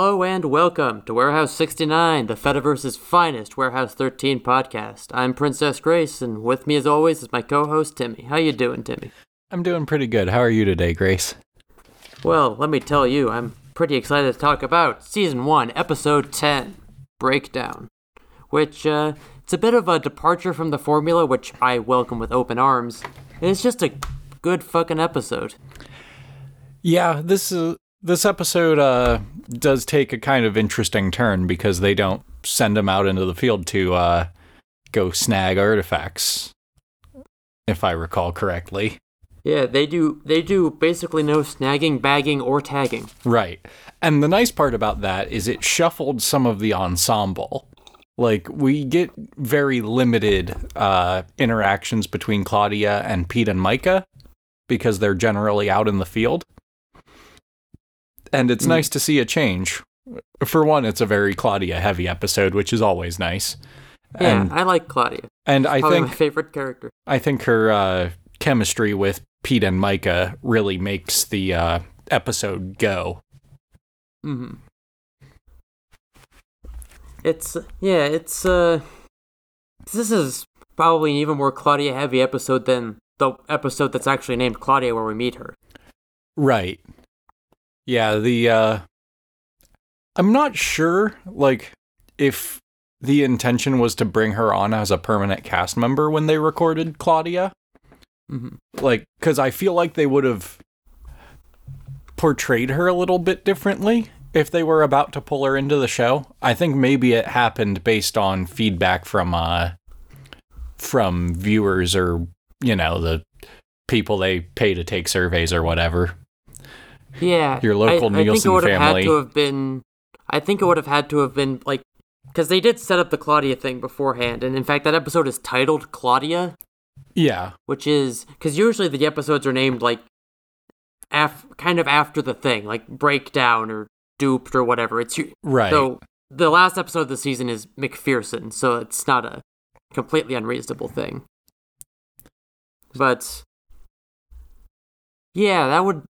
Hello and welcome to Warehouse 69, the Fediverse's finest Warehouse 13 podcast. I'm Princess Grace, and with me as always is my co-host Timmy. How you doing, Timmy? I'm doing pretty good. How are you today, Grace? Well, let me tell you, I'm pretty excited to talk about Season 1, Episode 10, Breakdown, which, uh, it's a bit of a departure from the formula, which I welcome with open arms. And It's just a good fucking episode. Yeah, this uh, this episode uh, does take a kind of interesting turn because they don't send him out into the field to uh, go snag artifacts, if I recall correctly. Yeah, they do. They do basically no snagging, bagging, or tagging. Right, and the nice part about that is it shuffled some of the ensemble. Like we get very limited uh, interactions between Claudia and Pete and Myka because they're generally out in the field and it's mm. nice to see a change. For one, it's a very Claudia heavy episode, which is always nice. Yeah, and, I like Claudia. And I think my favorite character. I think her uh, chemistry with Pete and Myka really makes the uh, episode go. Hmm. It's yeah, it's uh, this is probably an even more Claudia heavy episode than the episode that's actually named Claudia, where we meet her. Right. Yeah, the uh I'm not sure like if the intention was to bring her on as a permanent cast member when they recorded Claudia. Mm-hmm. Like cuz I feel like they would have portrayed her a little bit differently if they were about to pull her into the show. I think maybe it happened based on feedback from uh from viewers or you know the people they pay to take surveys or whatever. Yeah, your local I, Nielsen I think it would family. have had to have been. I think it would have had to have been like because they did set up the Claudia thing beforehand, and in fact, that episode is titled Claudia. Yeah, which is because usually the episodes are named like, af- kind of after the thing, like breakdown or duped or whatever. It's right. So the last episode of the season is MacPherson, so it's not a completely unreasonable thing. But yeah, that would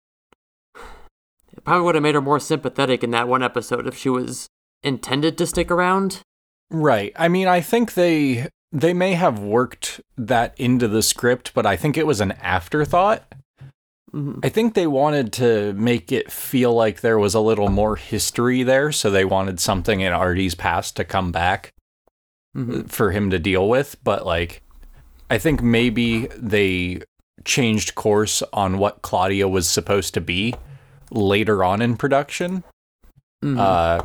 probably would have made her more sympathetic in that one episode if she was intended to stick around. Right. I mean, I think they they may have worked that into the script, but I think it was an afterthought. Mm-hmm. I think they wanted to make it feel like there was a little more history there, so they wanted something in Artie's past to come back mm-hmm. for him to deal with, but like I think maybe they changed course on what Claudia was supposed to be later on in production. Mm-hmm. Uh,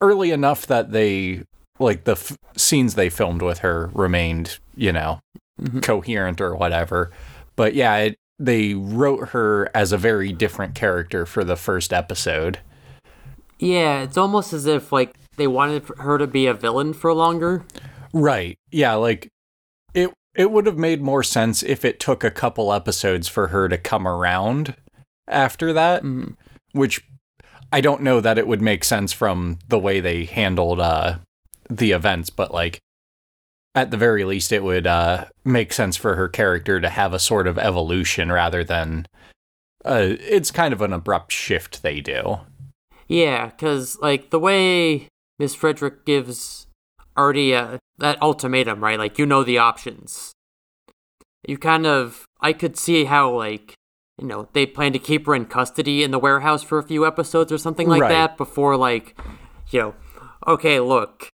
early enough that they like the f- scenes they filmed with her remained, you know, mm-hmm. coherent or whatever. But yeah, it, they wrote her as a very different character for the first episode. Yeah, it's almost as if like they wanted her to be a villain for longer. Right. Yeah, like it it would have made more sense if it took a couple episodes for her to come around after that, mm-hmm. which I don't know that it would make sense from the way they handled uh, the events, but like at the very least, it would uh, make sense for her character to have a sort of evolution rather than uh, it's kind of an abrupt shift they do. Yeah, because like the way Miss Frederic gives Artie uh, that ultimatum, right? Like you know the options. You kind of I could see how like you know, they plan to keep her in custody in the warehouse for a few episodes or something like right. that before, like, you know, okay, look,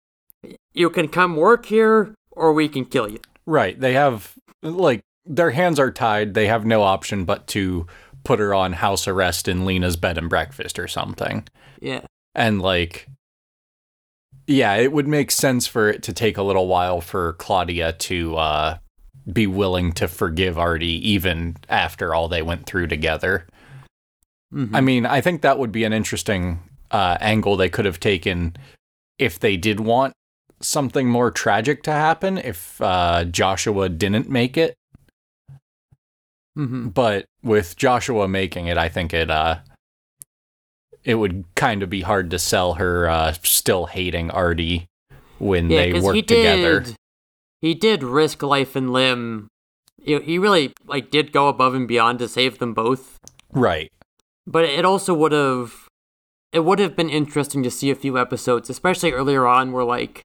you can come work here or we can kill you. Right. They have, like, their hands are tied. They have no option but to put her on house arrest in Leena's bed and breakfast or something. Yeah. And, like, yeah, it would make sense for it to take a little while for Claudia to, uh, be willing to forgive Artie even after all they went through together. Mm-hmm. I mean, I think that would be an interesting uh, angle they could have taken if they did want something more tragic to happen if uh, Joshua didn't make it. Mm-hmm. But with Joshua making it, I think it uh, it would kind of be hard to sell her uh, still hating Artie when yeah, they work together he did risk life and limb. He really like did go above and beyond to save them both. Right. But it also would have it would have been interesting to see a few episodes, especially earlier on, where like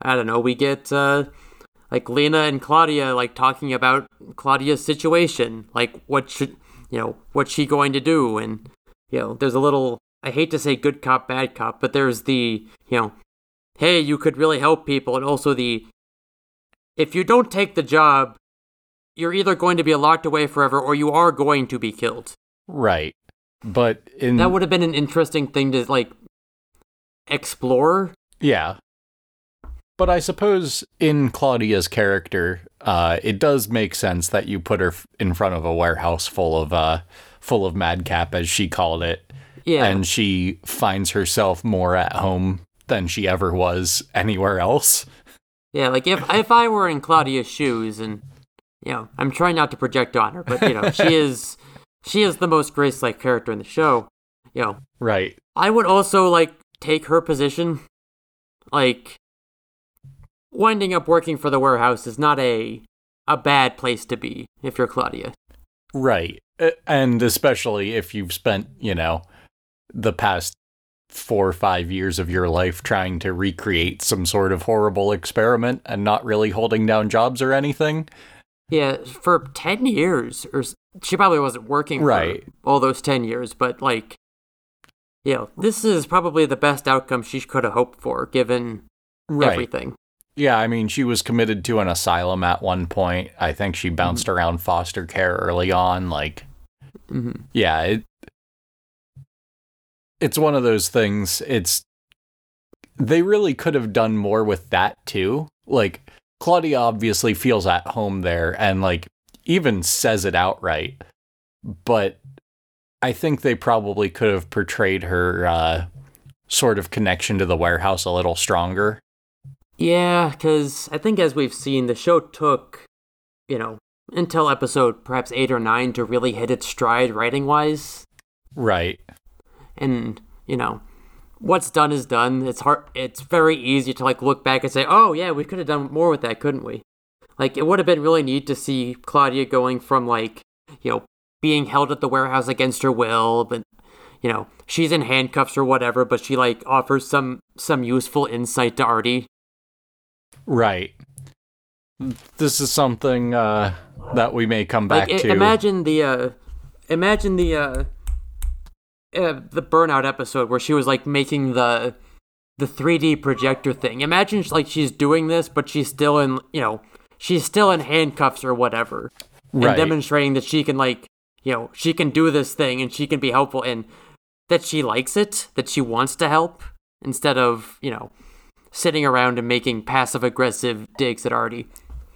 I don't know, we get uh, like Leena and Claudia like talking about Claudia's situation, like what should you know what's she going to do, and you know there's a little I hate to say good cop bad cop, but there's the you know hey you could really help people, and also the if you don't take the job, you're either going to be locked away forever or you are going to be killed. Right. But in That would have been an interesting thing to like explore. Yeah. But I suppose in Claudia's character, uh, it does make sense that you put her f- in front of a warehouse full of uh, full of madcap, as she called it, Yeah. and she finds herself more at home than she ever was anywhere else. Yeah, like if if I were in Claudia's shoes and you know, I'm trying not to project on her, but you know, she is she is the most grace-like character in the show. You know, Right. I would also like take her position. Like winding up working for the warehouse is not a a bad place to be if you're Claudia. Right. And especially if you've spent, you know, the past four or five years of your life trying to recreate some sort of horrible experiment and not really holding down jobs or anything. Yeah, for 10 years or she probably wasn't working Right. for all those 10 years, but like you know, this is probably the best outcome she could have hoped for given Right. everything. Yeah, I mean, she was committed to an asylum at one point. I think she bounced around foster care early on. Like, hmm yeah, it, it's one of those things. It's they really could have done more with that too. Like, Claudia obviously feels at home there and like even says it outright. But I think they probably could have portrayed her uh, sort of connection to the warehouse a little stronger. Yeah, cuz I think as we've seen the show took, you know, until episode perhaps 8 or 9 to really hit its stride writing-wise. Right. And you know what's done is done it's hard it's very easy to like look back and say oh yeah we could have done more with that couldn't we like it would have been really neat to see claudia going from like you know being held at the warehouse against her will but you know she's in handcuffs or whatever but she like offers some some useful insight to artie Right. This is something uh, that we may come back like to. imagine the uh imagine the uh, uh the burnout episode where she was like making the the 3d projector thing. Imagine like she's doing this but she's still in you know she's still in handcuffs or whatever. And demonstrating that she can like you know she can do this thing and she can be helpful and that she likes it that she wants to help instead of you know sitting around and making passive aggressive digs at artie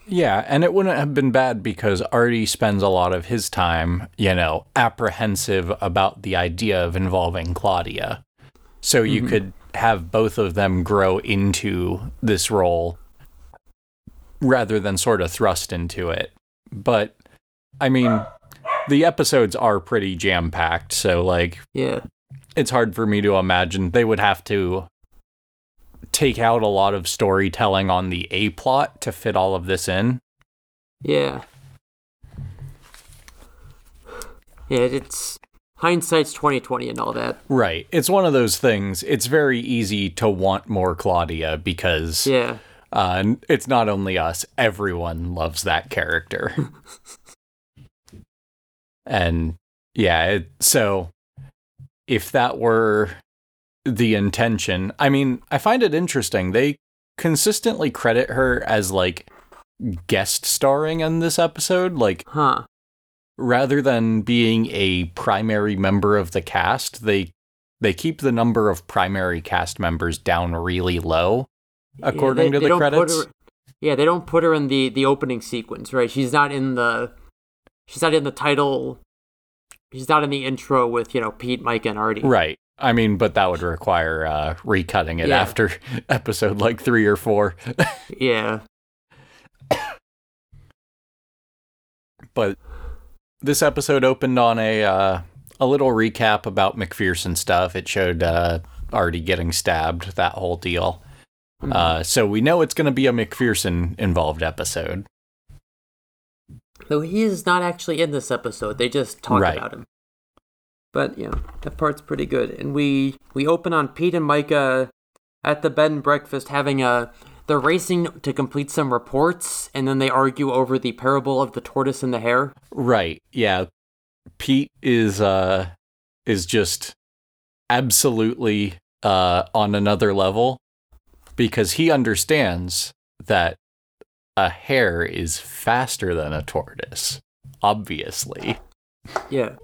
yeah, and it wouldn't have been bad because Artie spends a lot of his time, you know, apprehensive about the idea of involving Claudia. So you mm-hmm. could have both of them grow into this role rather than sort of thrust into it. But I mean, the episodes are pretty jam packed, so like yeah it's hard for me to imagine they would have to take out a lot of storytelling on the A plot to fit all of this in. Yeah. Yeah, it's hindsight's twenty twenty and all that. Right. It's one of those things. It's very easy to want more Claudia because Yeah. uh, it's not only us, everyone loves that character. and yeah, it, so if that were the intention, I mean, I find it interesting. They consistently credit her as like guest starring in this episode. Like, Huh. rather than being a primary member of the cast, they they keep the number of primary cast members down really low, according Yeah, they- to they the credits. her- yeah, they don't put her in the the opening sequence, right? She's not in the she's not in the title. She's not in the intro with, you know, Pete, Mike, and Artie. Right. I mean, but that would require uh, recutting it Yeah. after episode like three or four. Yeah. but this episode opened on a uh, a little recap about MacPherson stuff. It showed uh, Artie getting stabbed, that whole deal. Mm-hmm. Uh, so we know it's going to be a MacPherson involved episode. Though he is not actually in this episode. They just talk Right. about him. But know that part's pretty good. And we we open on Pete and Myka at the bed and breakfast having a they're racing to complete some reports and then they argue over the parable of the tortoise and the hare. Right. Yeah. Pete is uh is just absolutely uh on another level because he understands that a hare is faster than a tortoise. Obviously. Yeah.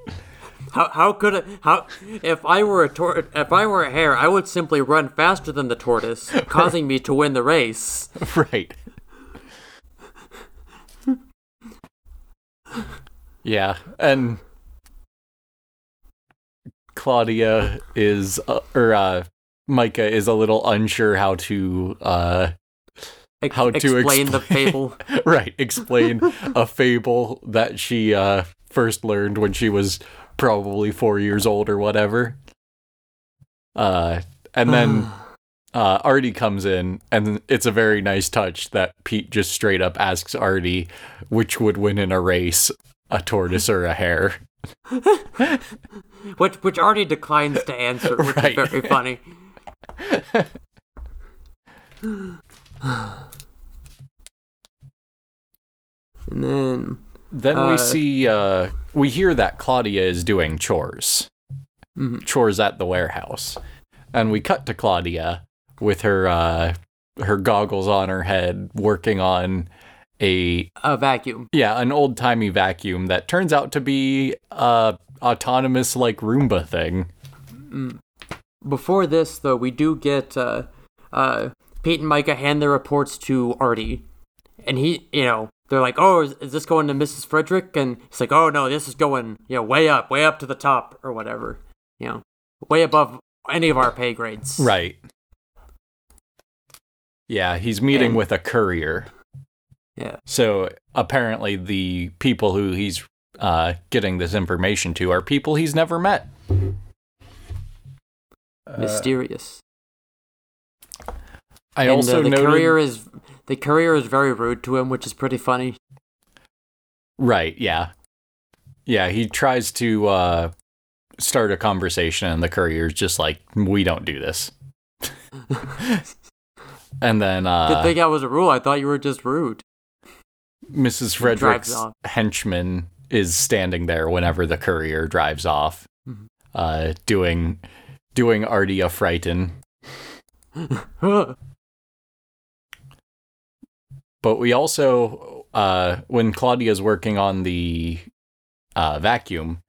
How how could it how if I were a tor- if I were a hare, I would simply run faster than the tortoise, causing me to win the race. Right. yeah, and Claudia is uh, or uh Myka is a little unsure how to uh Ex- how to explain the fable. right explain a fable that she uh first learned when she was probably 4 years old or whatever. Uh and then uh, Artie comes in, and it's a very nice touch that Pete just straight up asks Artie which would win in a race, a tortoise or a hare. which which Artie declines to answer, which Right. is very funny. and then Then we Uh, see, uh, we hear that Claudia is doing chores, Mhm. chores at the warehouse, and we cut to Claudia with her uh, her goggles on her head, working on a a vacuum. yeah an old timey vacuum that turns out to be a autonomous like Roomba thing. Before this, though, we do get uh, uh, Pete and Myka hand their reports to Artie, and he, you know, they're like, "Oh, is, is this going to Mrs. Frederic?" And it's like, "Oh no, this is going, you know, way up, way up to the top, or whatever, you know, way above any of our pay grades." Right. Yeah, he's meeting And- with a courier. Yeah. So apparently, the people who he's uh, getting this information to are people he's never met. Mysterious. I and also uh, the noted, courier is the courier is very rude to him, which is pretty funny. right? Yeah, yeah. He tries to uh, start a conversation, and the courier's just like, "We don't do this." and then uh, Didn't think that was a rule. I thought you were just rude. Mrs. Frederic's henchman is standing there whenever the courier drives off, Mhm. uh, doing doing Artie a frighten. But we also, uh, when Claudia's working on the uh, vacuum,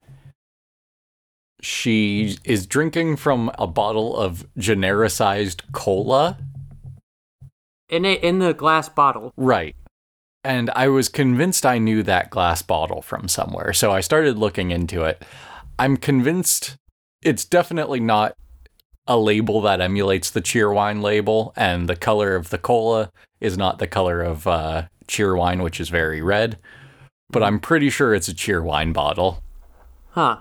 she is drinking from a bottle of genericized cola. in a in the glass bottle. Right. And I was convinced I knew that glass bottle from somewhere. So I started looking into it. I'm convinced it's definitely not a label that emulates the Cheerwine label, and the color of the cola is not the color of uh, Cheerwine, which is very red. But I'm pretty sure it's a Cheerwine bottle. Huh.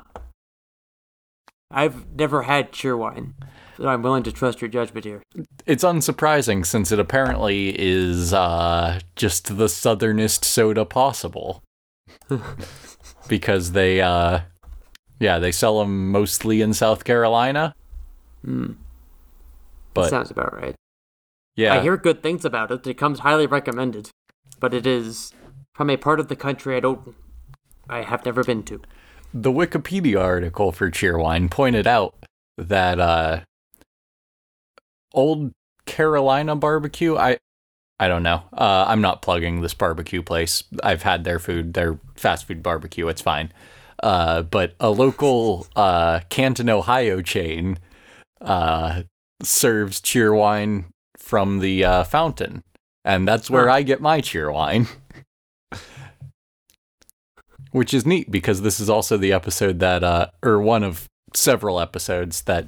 I've never had cheerwine, so I'm willing to trust your judgment here. It's unsurprising since it apparently is uh, just the southernest soda possible. because they, uh, yeah, they sell them mostly in South Carolina. Hmm. But Sounds about right. Yeah, I hear good things about it. It comes highly recommended, but it is from a part of the country I don't, I have never been to. the Wikipedia article for Cheerwine pointed out that uh, old Carolina barbecue. I I don't know. Uh, I'm not plugging this barbecue place. I've had their food, their fast food barbecue. It's fine. Uh, but a local uh, Canton, Ohio chain uh, serves Cheerwine from the uh, fountain, and that's where. I get my cheer Cheerwine. Which is neat because this is also the episode that, uh, or one of several episodes that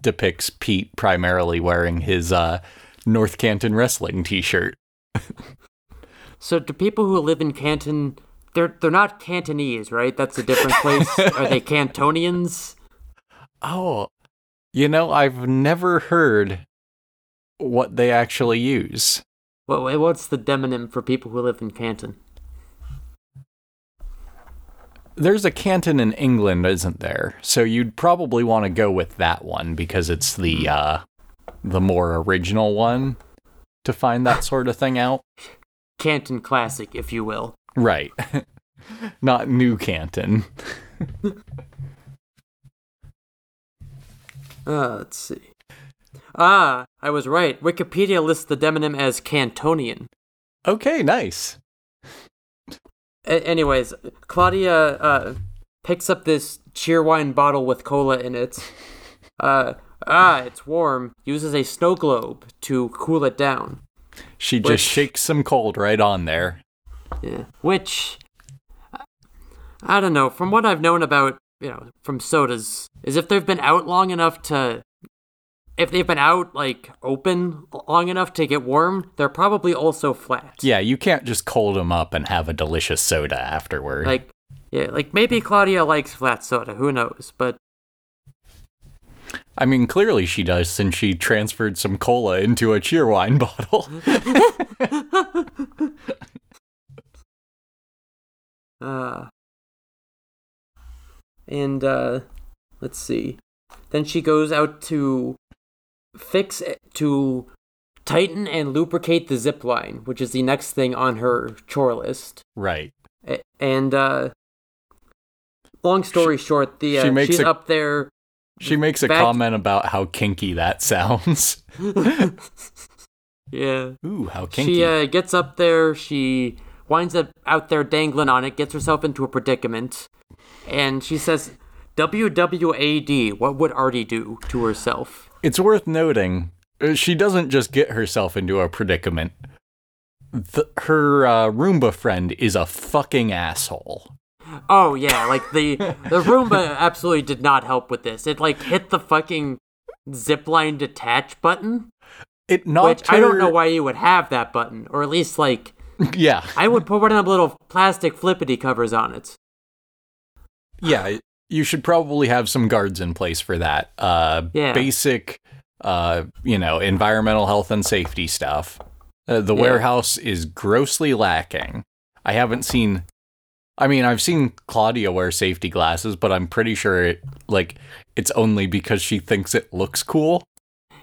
depicts Pete primarily wearing his uh, North Canton wrestling T-shirt. So, do people who live in Canton, they're they're not Cantonese, right? That's a different place. Are they Cantonians? Oh, you know, I've never heard what they actually use. What what's the demonym for people who live in Canton? There's a canton in England, isn't there? So you'd probably want to go with that one because it's the uh, the more original one to find that sort of thing out. Canton classic, if you will. Right. Not New Canton. Uh, let's see. Ah, I was right. Wikipedia lists the demonym as Cantonian. Okay, nice. A- anyways, Claudia uh, picks up this cheerwine bottle with cola in it. Uh, ah, it's warm. Uses a snow globe to cool it down. She Which- just shakes some cold right on there. Yeah. Which, I don't know. From what I've known about, you know, from sodas, is if they've been out long enough to, if they've been out like open long enough to get warm, they're probably also flat. Yeah, you can't just cold them up and have a delicious soda afterward. Like, yeah, like maybe Claudia likes flat soda. Who knows? But I mean, clearly she does since she transferred some cola into a cheerwine bottle. Uh, and uh, let's see. Then she goes out to fix it, to tighten and lubricate the zip line, which is the next thing on her chore list. right. And uh, long story short, the she uh, makes she's a- up there. She makes a Back- comment about how kinky that sounds. Yeah. Ooh, how kinky. She uh, gets up there. She winds up out there dangling on it, gets herself into a predicament, and she says, "WWAD, what would Artie do to herself?" It's worth noting, uh, she doesn't just get herself into a predicament. The, her uh, Roomba friend is a fucking asshole. Oh yeah, like the the Roomba absolutely did not help with this. It like hit the fucking zipline detach button, It knocked which I don't know why you would have that button, or at least like Yeah, I would put one of them little plastic flippity covers on it. yeah. You should probably have some guards in place for that. Uh, Yeah. Basic, uh, you know, environmental health and safety stuff. Uh, the Yeah. warehouse is grossly lacking. I haven't seen. I mean, I've seen Claudia wear safety glasses, but I'm pretty sure it like it's only because she thinks it looks cool.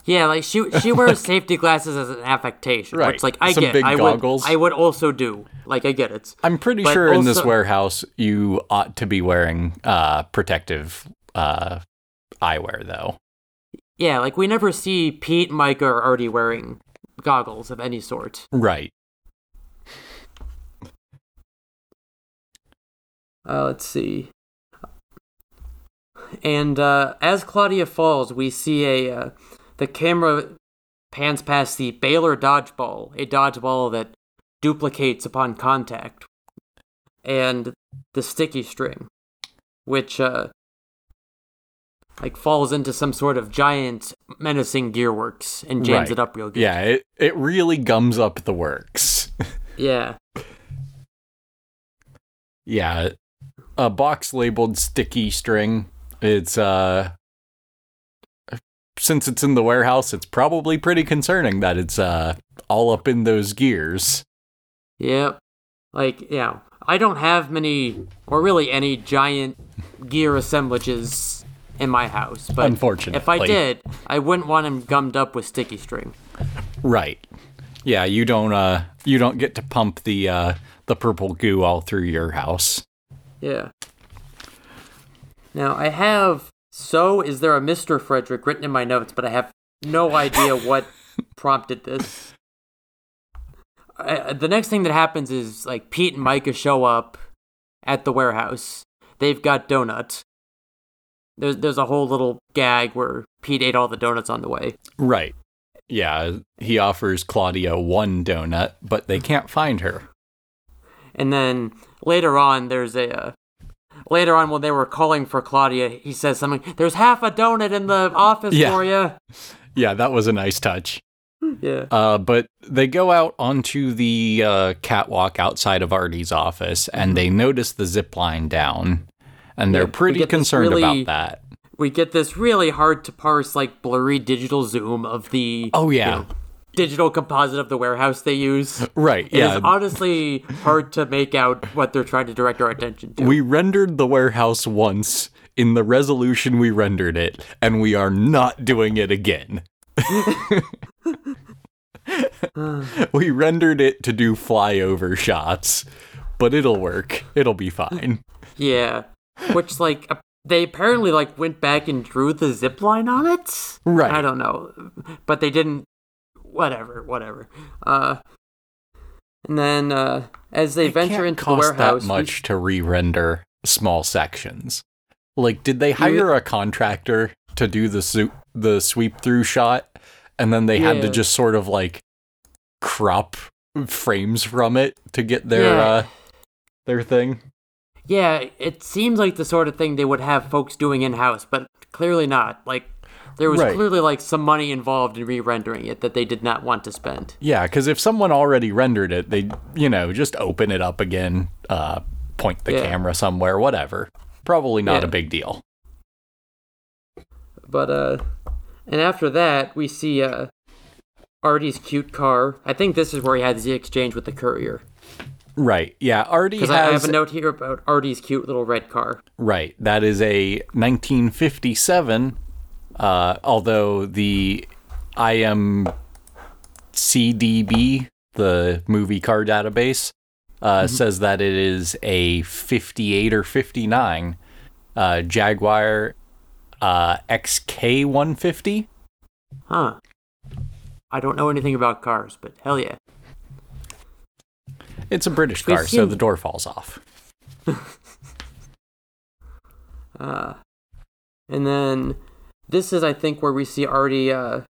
Yeah, like she she wears safety glasses as an affectation, Right. which like I Some get. I goggles. would I would also do. Like I get it. I'm pretty But sure in this warehouse you ought to be wearing uh, protective uh, eyewear, though. Yeah, like we never see Pete, Myka, or Artie wearing goggles of any sort. Right. Uh, let's see. And uh, as Claudia falls, we see a uh, the camera pans past the Baylor dodgeball, a dodgeball that duplicates upon contact, and the sticky string, which uh, like falls into some sort of giant menacing gearworks and jams Right. it up real good. Yeah, it, it really gums up the works. yeah, yeah. A box labeled sticky string. It's, uh, since it's in the warehouse, it's probably pretty concerning that it's, uh, all up in those gears. Yep. Like, yeah, I don't have many, or really any giant gear assemblages in my house, but Unfortunately. if I did, I wouldn't want them gummed up with sticky string. Right. Yeah, you don't, uh, you don't get to pump the, uh, the purple goo all through your house. Yeah. Now, I have, so is there a Mr. Frederic written in my notes, but I have no idea what prompted this. I, the next thing that happens is, like, Pete and Myka show up at the warehouse. They've got donuts. There's, there's a whole little gag where Pete ate all the donuts on the way. Right. Yeah, he offers Claudia one donut, but they can't find her. And then later on, there's a. Uh, later on, when they were calling for Claudia, he says something. There's half a donut in the office Yeah. for you. Yeah, that was a nice touch. Yeah. Uh, but they go out onto the uh, catwalk outside of Artie's office and they notice the zip line down. And they're Mm-hmm. Pretty concerned really- about that. We get this really hard to parse, like blurry digital zoom of the. Oh, you yeah. know, digital composite of the warehouse they use. Right. It yeah. is honestly hard to make out what they're trying to direct our attention to. we rendered the warehouse once in the resolution we rendered it, and we are not doing it again. we rendered it to do flyover shots, but it'll work. It'll be fine. yeah. Which, like, they apparently, like, went back and drew the zip line on it? Right. I don't know. But they didn't. Whatever, whatever. Uh. And then, uh, as they It venture into the warehouse, that much to re-render small sections. Like, did they hire a contractor to do the su- the sweep through shot, and then they had to just sort of like crop frames from it to get their Yeah. uh their thing? Yeah, it seems like the sort of thing they would have folks doing in house, but clearly not. Like, there was Right. clearly like some money involved in re-rendering it that they did not want to spend. Yeah, because if someone already rendered it, they you know just open it up again, uh, point the Yeah. camera somewhere, whatever. Probably not Yeah. a big deal. But uh, and after that we see uh, Artie's cute car. I think this is where he had the exchange with the courier. Right. Yeah. Artie Because I have a note here about Artie's cute little red car. Right. That is a 1957, uh, although the IMCDB, the movie car database, uh, says that it is a 58 or 59 uh, Jaguar uh, XK150. Huh. I don't know anything about cars, but hell yeah. It's a British car, so the door falls off. Uh, and then this is, I think, where we see Artie, uh,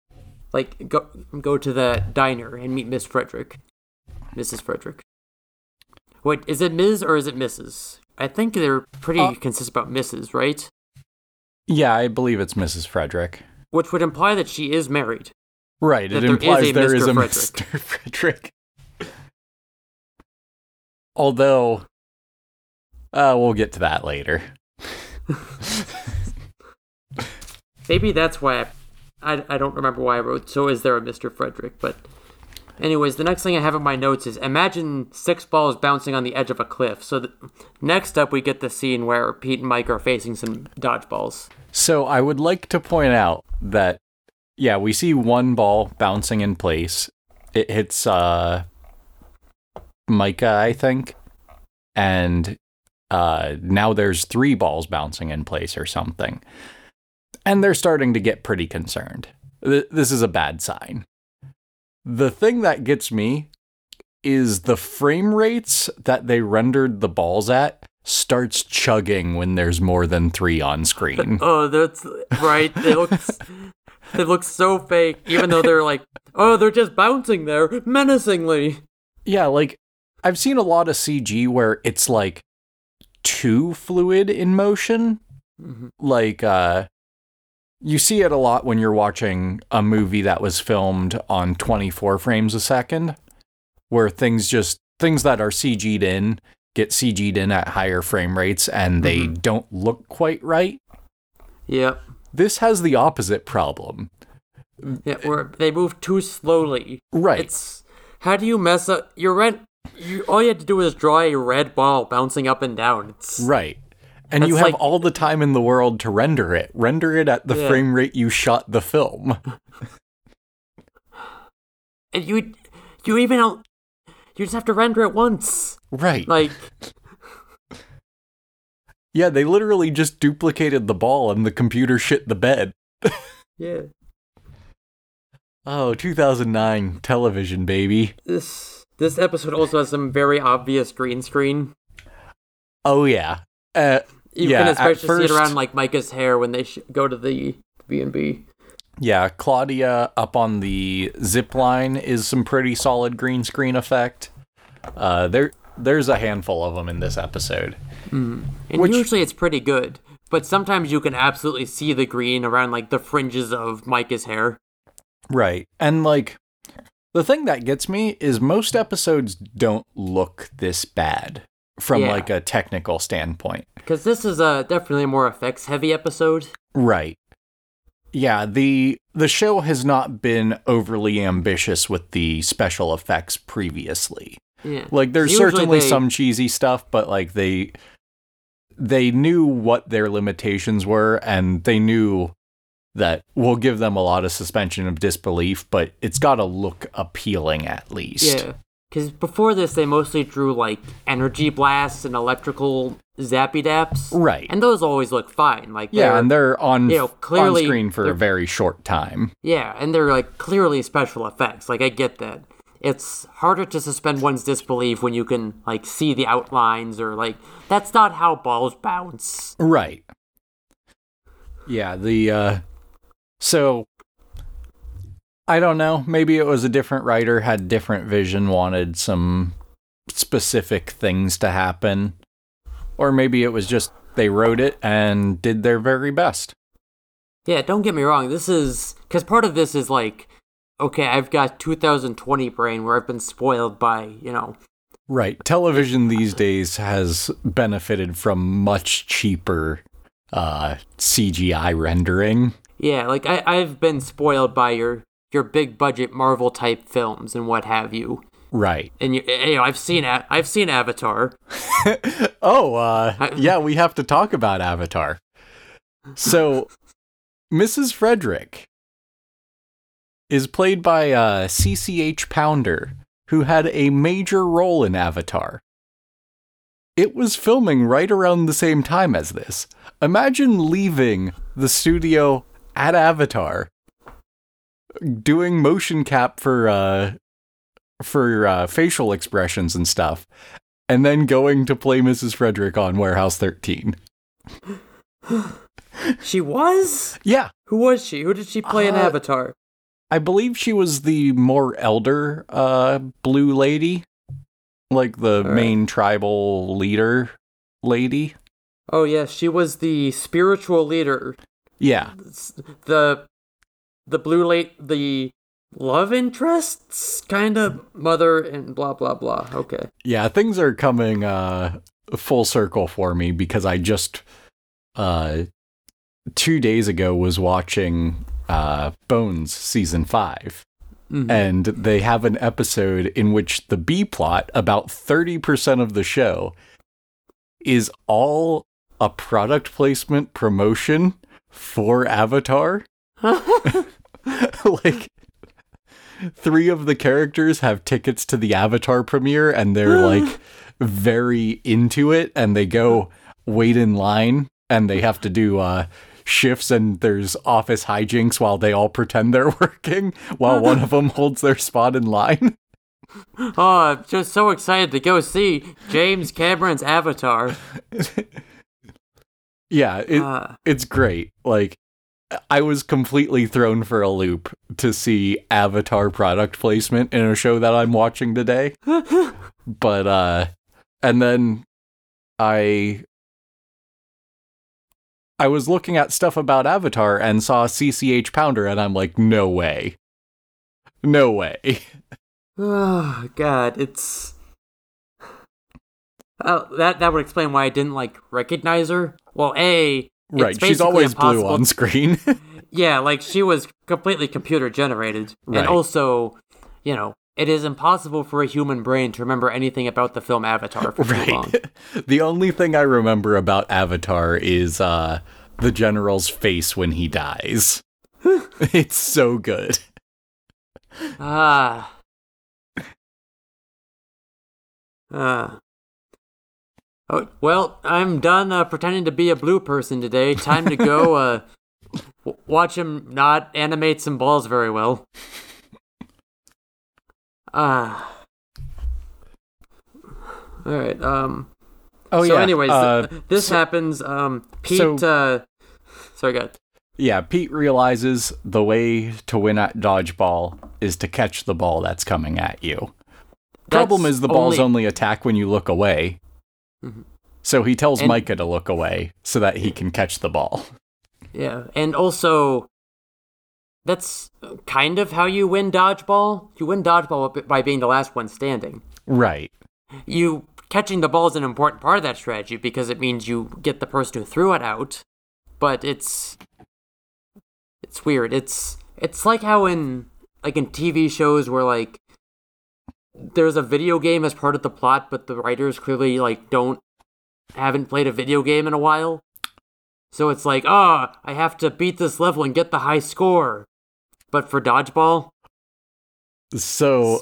like go go to the diner and meet Miss Frederic, Mrs. Frederic. Wait, is it Ms. or is it Mrs.? I think they're pretty Uh, consistent about Mrs. Right? Yeah, I believe it's Mrs. Frederic. Which would imply that she is married. Right, it there is implies a there is Mr. a Frederic. Mr. Frederic. Although, uh, we'll get to that later. Maybe that's why I, I, I don't remember why I wrote. So is there a Mr. Frederic? But, anyways, the next thing I have in my notes is imagine six balls bouncing on the edge of a cliff. So th- next up, we get the scene where Pete and Mike are facing some dodgeballs. So I would like to point out that, yeah, we see one ball bouncing in place. It hits uh, Myka, I think, and uh, now there's three balls bouncing in place or something, and they're starting to get pretty concerned. Th- This is a bad sign. The thing that gets me is the frame rates that they rendered the balls at starts chugging when there's more than three on screen. Oh, that's right. They look they look so fake, even though they're like, oh, they're just bouncing there menacingly. Yeah, like I've seen a lot of CG where it's like too fluid in motion. Mhm. Like uh you see it a lot when you're watching a movie that was filmed on 24 frames a second where things just things that are CG'd in get CG'd in at higher frame rates and they Mhm. don't look quite right. Yep. This has the opposite problem. Yeah, where they move too slowly. Right. It's how do you mess up your red? You all you had to do was draw a red ball bouncing up and down. It's Right. And you have like- all the time in the world to render it. Render it at the Yeah. frame rate you shot the film. and you you even don't- you just have to render it once. Right. Like yeah, they literally just duplicated the ball and the computer shit the bed. yeah, Oh, 2009 television, baby. this this episode also has some very obvious green screen. Oh, yeah. Uh, You Yeah, can especially see first- it around like Myka's hair when they sh- go to the B and B. yeah, Claudia up on the zip line is some pretty solid green screen effect. Uh, there, there's a handful of them in this episode. And Which- usually it's pretty good, but sometimes you can absolutely see the green around like the fringes of Myka's hair. Right. And like the thing that gets me is most episodes don't look this bad from Yeah. like a technical standpoint. Because this is a definitely a more effects heavy episode. Right. Yeah, the the show has not been overly ambitious with the special effects previously. Yeah. Like there's Usually certainly they- some cheesy stuff, but like they they knew what their limitations were and they knew that we'll give them a lot of suspension of disbelief, but it's got to look appealing at least. Yeah. Because before this, they mostly drew like energy blasts and electrical zappy daps. Right. And those always look fine. Like yeah, and they're on, you know, clearly on screen for a very short time. Yeah, and they're like clearly special effects. Like I get that. It's harder to suspend one's disbelief when you can like see the outlines or like that's not how balls bounce. Right. Yeah, the uh so I don't know, maybe it was a different writer had different vision, wanted some specific things to happen. Or maybe it was just they wrote it and did their very best. Yeah, don't get me wrong. This is because part of this is like, okay, I've got 2020 brain where I've been spoiled by you know Right. Television these days has benefited from much cheaper uh CGI rendering. Yeah, like I, I've been spoiled by your your big budget Marvel type films and what have you. Right. And you, you know, I've seen I've seen Avatar. oh, uh, yeah, we have to talk about Avatar. So, Mrs. Frederic is played by uh, CCH Pounder, who had a major role in Avatar. It was filming right around the same time as this. Imagine leaving the studio at Avatar, doing motion cap for uh, for uh, facial expressions and stuff, and then going to play Mrs. Frederic on Warehouse 13. She was. Yeah, Who was she? Who did she play in Uh, Avatar? I believe she was the more elder uh, blue lady, like the right. main tribal leader lady. Oh yeah, she was the spiritual leader. Yeah, The the blue late the love interests kind of mother and blah blah blah. Okay. yeah, things are coming uh, full circle for me because I just uh, two days ago was watching uh, Bones season five. Mhm. and they have an episode in which the B plot, about 30% of the show, is all a product placement promotion for Avatar. like, three of the characters have tickets to the Avatar premiere, and they're like very into it, and they go wait in line, and they have to do, uh, Shifts and there's office hijinks while they all pretend they're working while one of them holds their spot in line. oh, I'm just so excited to go see James Cameron's Avatar. Yeah, it, Uh, it's great. Like I was completely thrown for a loop to see Avatar product placement in a show that I'm watching today. but uh and then I I was looking at stuff about Avatar and saw CCH Pounder and I'm like, "No way. No way." oh God, it's. Oh, that that would explain why I didn't like recognize her. Well, a right, she's basically always blue on screen. Yeah, like she was completely computer generated, Right. and also, you know, it is impossible for a human brain to remember anything about the film Avatar for too long. The only thing I remember about Avatar is uh the general's face when he dies. it's so good. Ah. Ah. Oh, well, I'm done uh, pretending to be a blue person today. Time to go uh, w- watch him not animate some balls very well. Ah. All right. Um. Oh so, yeah. So, anyways, uh, th- this happens. Um. Pete. so- uh. Sorry, go yeah, Pete realizes the way to win at dodgeball is to catch the ball that's coming at you. Problem is the balls only- only attack when you look away. So he tells And- Micah to look away so that he can catch the ball. Yeah, and also, that's kind of how you win dodgeball. You win dodgeball by being the last one standing. Right. You catching the ball is an important part of that strategy because it means you get the person who threw it out. But it's It's weird. It's it's like how in like in TV shows where like there's a video game as part of the plot, but the writers clearly like don't haven't played a video game in a while. So it's like, oh, I have to beat this level and get the high score. But for dodgeball, So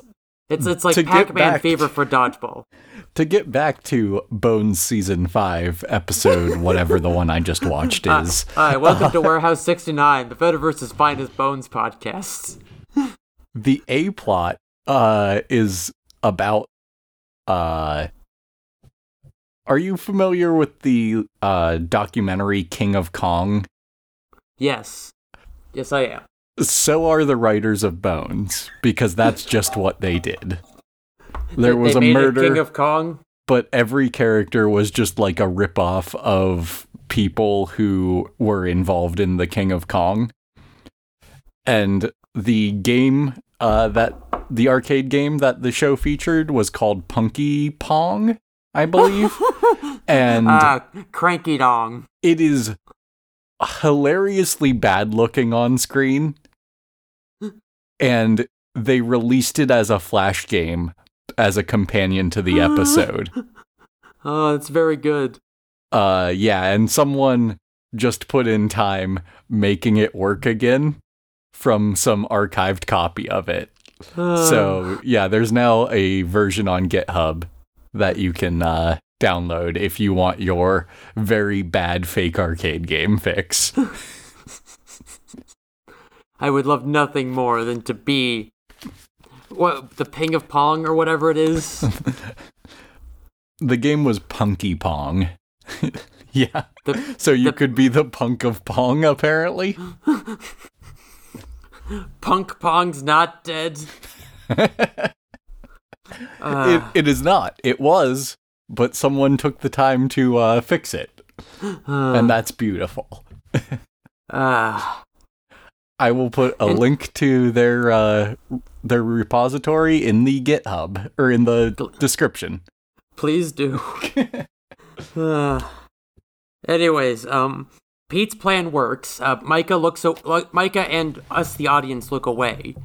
it's it's like Pac-Man fever for dodgeball. to get back to Bones season five, episode whatever the one I just watched Uh, is. all right, welcome to Warehouse 69, the Fediverse's finest bones podcast. the A plot uh is about uh are you familiar with the uh documentary King of Kong? Yes. Yes, I am. So are the writers of Bones because that's just what they did. There was a murder, King of Kong. but every character was just like a ripoff of people who were involved in the King of Kong. And the game uh, that the arcade game that the show featured was called Punky Pong, I believe. and Ah, Cranky Dong. it is hilariously bad looking on screen. And they released it as a flash game as a companion to the episode. Oh, it's very good. Uh yeah, and someone just put in time making it work again from some archived copy of it. Uh, So, yeah, there's now a version on GitHub that you can uh download if you want your very bad fake arcade game fix. I would love nothing more than to be what the Ping of Pong or whatever it is. the game was Punky Pong. yeah. The- so you the- could be the punk of Pong apparently. Punk Pong's not dead. it, Uh, it is not. It was, but someone took the time to uh, fix it. and that's beautiful. uh, I will put a And- link to their uh, their repository in the GitHub or in the description. please do. Uh, anyways, um, Pete's plan works. Uh, Myka looks. O- like, Myka and us, the audience, look away.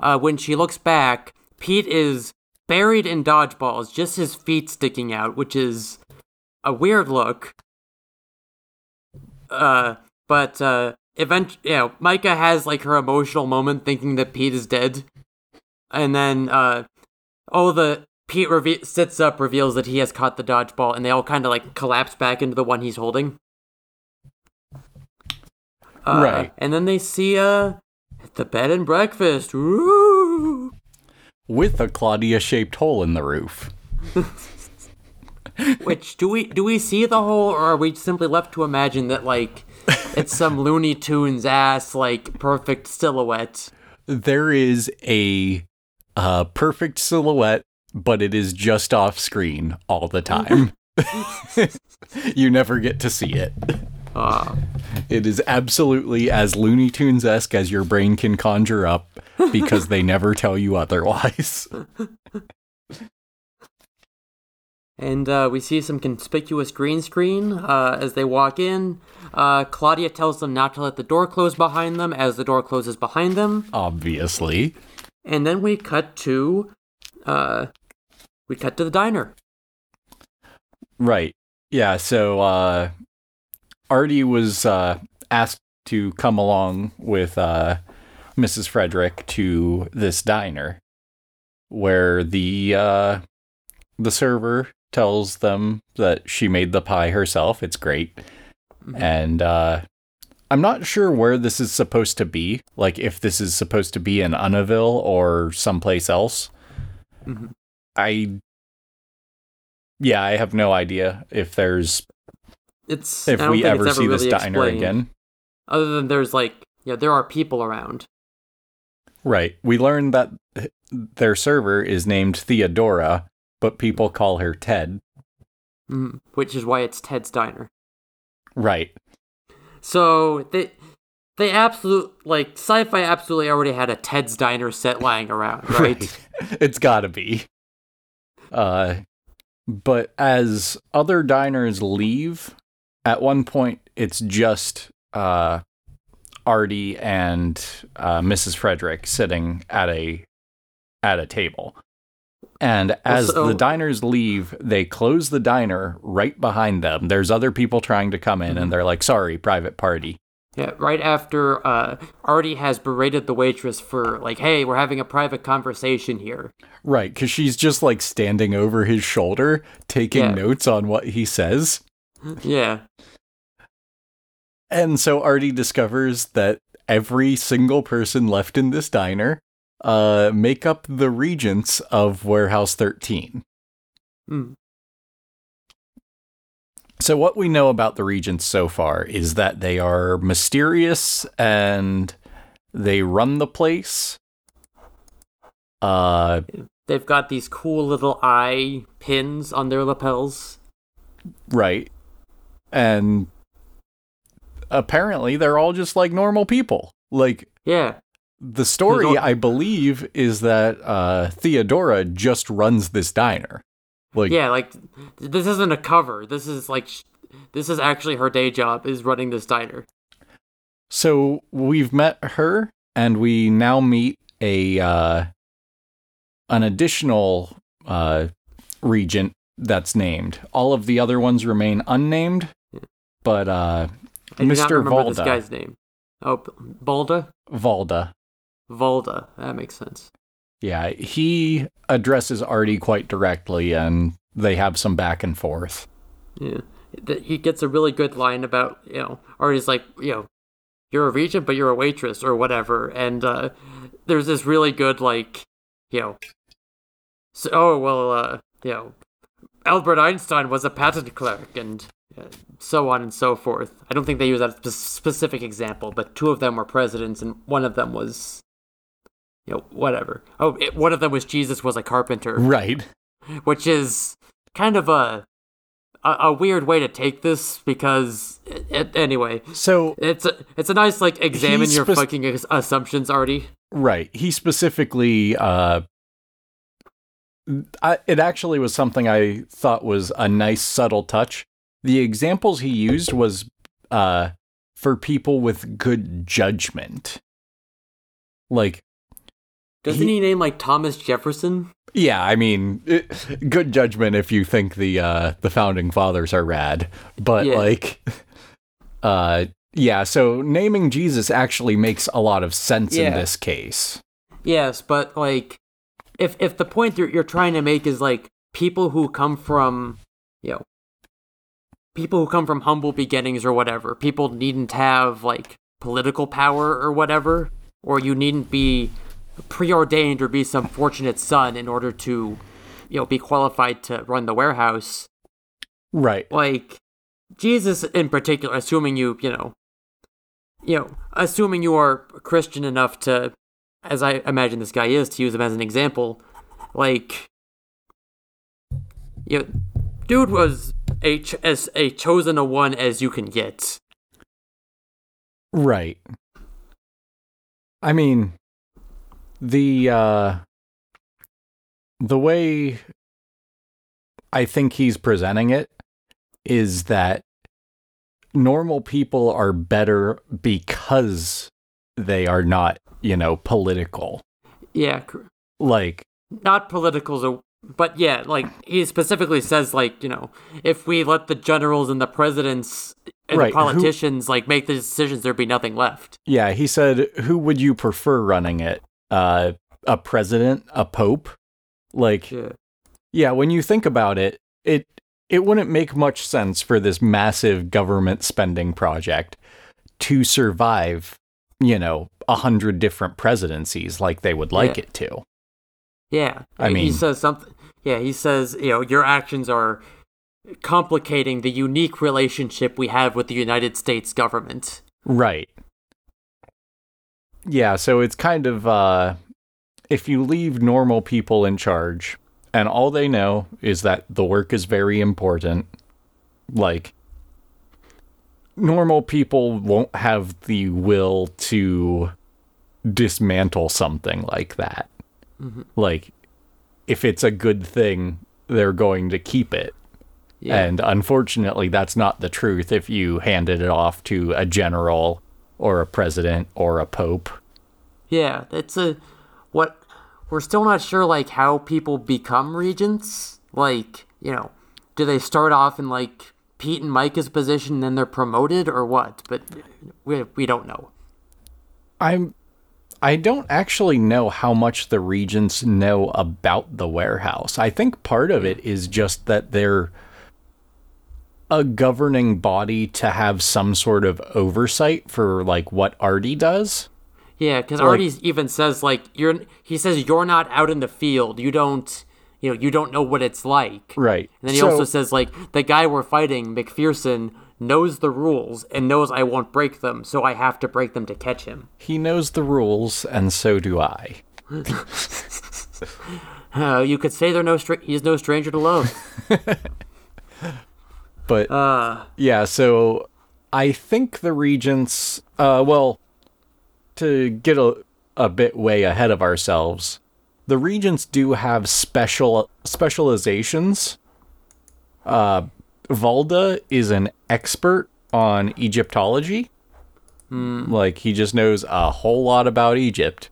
Uh, when she looks back, Pete is buried in dodgeballs, just his feet sticking out, which is a weird look. Uh, but uh, event, you know, Myka has like her emotional moment, thinking that Pete is dead, and then uh, oh, the Pete reve- sits up, reveals that he has caught the dodgeball, and they all kind of like collapse back into the one he's holding. Uh, Right. And then they see uh the bed and breakfast. With a Claudia shaped hole in the roof. Which do we do we see the hole, or are we simply left to imagine that like it's some Looney Tunes ass like perfect silhouette? There is a uh, perfect silhouette, but it is just off screen all the time. you never get to see it. Uh, It is absolutely as Looney Tunes esque as your brain can conjure up because they never tell you otherwise. And uh, we see some conspicuous green screen uh, as they walk in. Uh, Claudia tells them not to let the door close behind them as the door closes behind them. Obviously. And then we cut to, uh, we cut to the diner. Right. Yeah, so uh Artie was uh asked to come along with uh Mrs. Frederic to this diner where the uh the server tells them that she made the pie herself. It's great. Mhm. And uh I'm not sure where this is supposed to be, like if this is supposed to be in Univille or someplace else. Mhm. I yeah, I have no idea if there's It's if we ever it's see this diner explained. again. Other than there's like, yeah, there are people around. Right. We learned that their server is named Theodora, but people call her Ted. Mm, which is why it's Ted's diner. Right. So they they absolute like sci-fi absolutely already had a Ted's diner set lying around, right? it's got to be. Uh but as other diners leave, at one point it's just uh Artie and uh, Mrs. Frederic sitting at a at a table. And as so- the diners leave, they close the diner right behind them. There's other people trying to come in, and they're like, "Sorry, private party." Yeah, right after uh, Artie has berated the waitress for like, "Hey, we're having a private conversation here." Right, because she's just like standing over his shoulder, taking Yeah. notes on what he says. Yeah, And so Artie discovers that every single person left in this diner uh, make up the regents of Warehouse 13. Mm. So, what we know about the regents so far is that they are mysterious and they run the place. Uh, they've got these cool little eye pins on their lapels. right. And apparently, they're all just like normal people. Like, Yeah, the story, I believe, is that uh, Theodora just runs this diner. Like, yeah, like this isn't a cover. This is like sh- this is actually her day job is running this diner. So we've met her, and we now meet a uh, an additional uh, regent that's named. All of the other ones remain unnamed, but uh, I Mr. remember this guy's name. Oh, Balda, Valda. Valda. That makes sense. Yeah, he addresses Artie quite directly, and they have some back and forth. Yeah, he gets a really good line about you know, Artie's like you know, you're a regent but you're a waitress or whatever, and uh, there's this really good like you know, so, oh well, uh, you know, Albert Einstein was a patent clerk and. So on and so forth. I don't think they use that spe- specific example, but two of them were presidents, and one of them was, you know, whatever. Oh, it, one of them was Jesus was a carpenter Right. which is kind of a a, a weird way to take this because it, it- anyway So it's a it's a nice like examine your fucking assumptions already Right. He specifically uh I, it actually was something I thought was a nice subtle touch. The examples he used was uh for people with good judgment. Like doesn't He- he, name like thomas jefferson yeah, I mean, it, good judgment if you think the uh the founding fathers are rad, but Yeah. like uh yeah, so naming Jesus actually makes a lot of sense in this case. yes but like if if the point you're, you're trying to make is like people who come from you know people who come from humble beginnings or whatever people needn't have like political power or whatever or you needn't be preordained or be some fortunate son in order to you know be qualified to run the warehouse Right. like jesus in particular assuming you you know you know assuming you are christian enough to as i imagine this guy is to use him as an example like you know dude was a ch- as a chosen a one as you can get Right. I mean, the uh the way I think he's presenting it is that normal people are better because they are not, you know, political. yeah Like not politicals but yeah like he specifically says like you know if we let the generals and the presidents and Right, the who- politicians like make the decisions there'd be nothing left Yeah, he said, "Who would you prefer running it? Uh, a president, a pope?" Like, yeah yeah, when you think about it, it it wouldn't make much sense for this massive government spending project to survive, you know, a hundred different presidencies like they would like Yeah. it to. Yeah, I mean, he says something. Yeah, he says, you know, your actions are complicating the unique relationship we have with the United States government. Right. Yeah, so it's kind of uh if you leave normal people in charge and all they know is that the work is very important, like normal people won't have the will to dismantle something like that. Like if it's a good thing, they're going to keep it. Yeah, And unfortunately, that's not the truth if you handed it off to a general or a president or a pope. Yeah, it's a what we're still not sure like how people become regents. Like, you know, do they start off in like Pete and Myka's position and then they're promoted or what? But we we don't know. I'm I don't actually know how much the regents know about the warehouse. I think part of it is just that they're a governing body to have some sort of oversight for like what Artie does. Yeah, because Artie even says like you're. He says you're not out in the field. You don't. You know, you don't know what it's like. Right. And then he So- also says like the guy we're fighting, MacPherson, knows the rules and knows I won't break them, so I have to break them to catch him. He knows the rules, and so do I. Uh, you could say they're no str- he's no stranger to love. But Uh, yeah, so I think the regents. Uh, well, to get a a bit way ahead of ourselves, the regents do have special specializations. Uh, Valda is an expert on Egyptology. Like he just knows a whole lot about Egypt.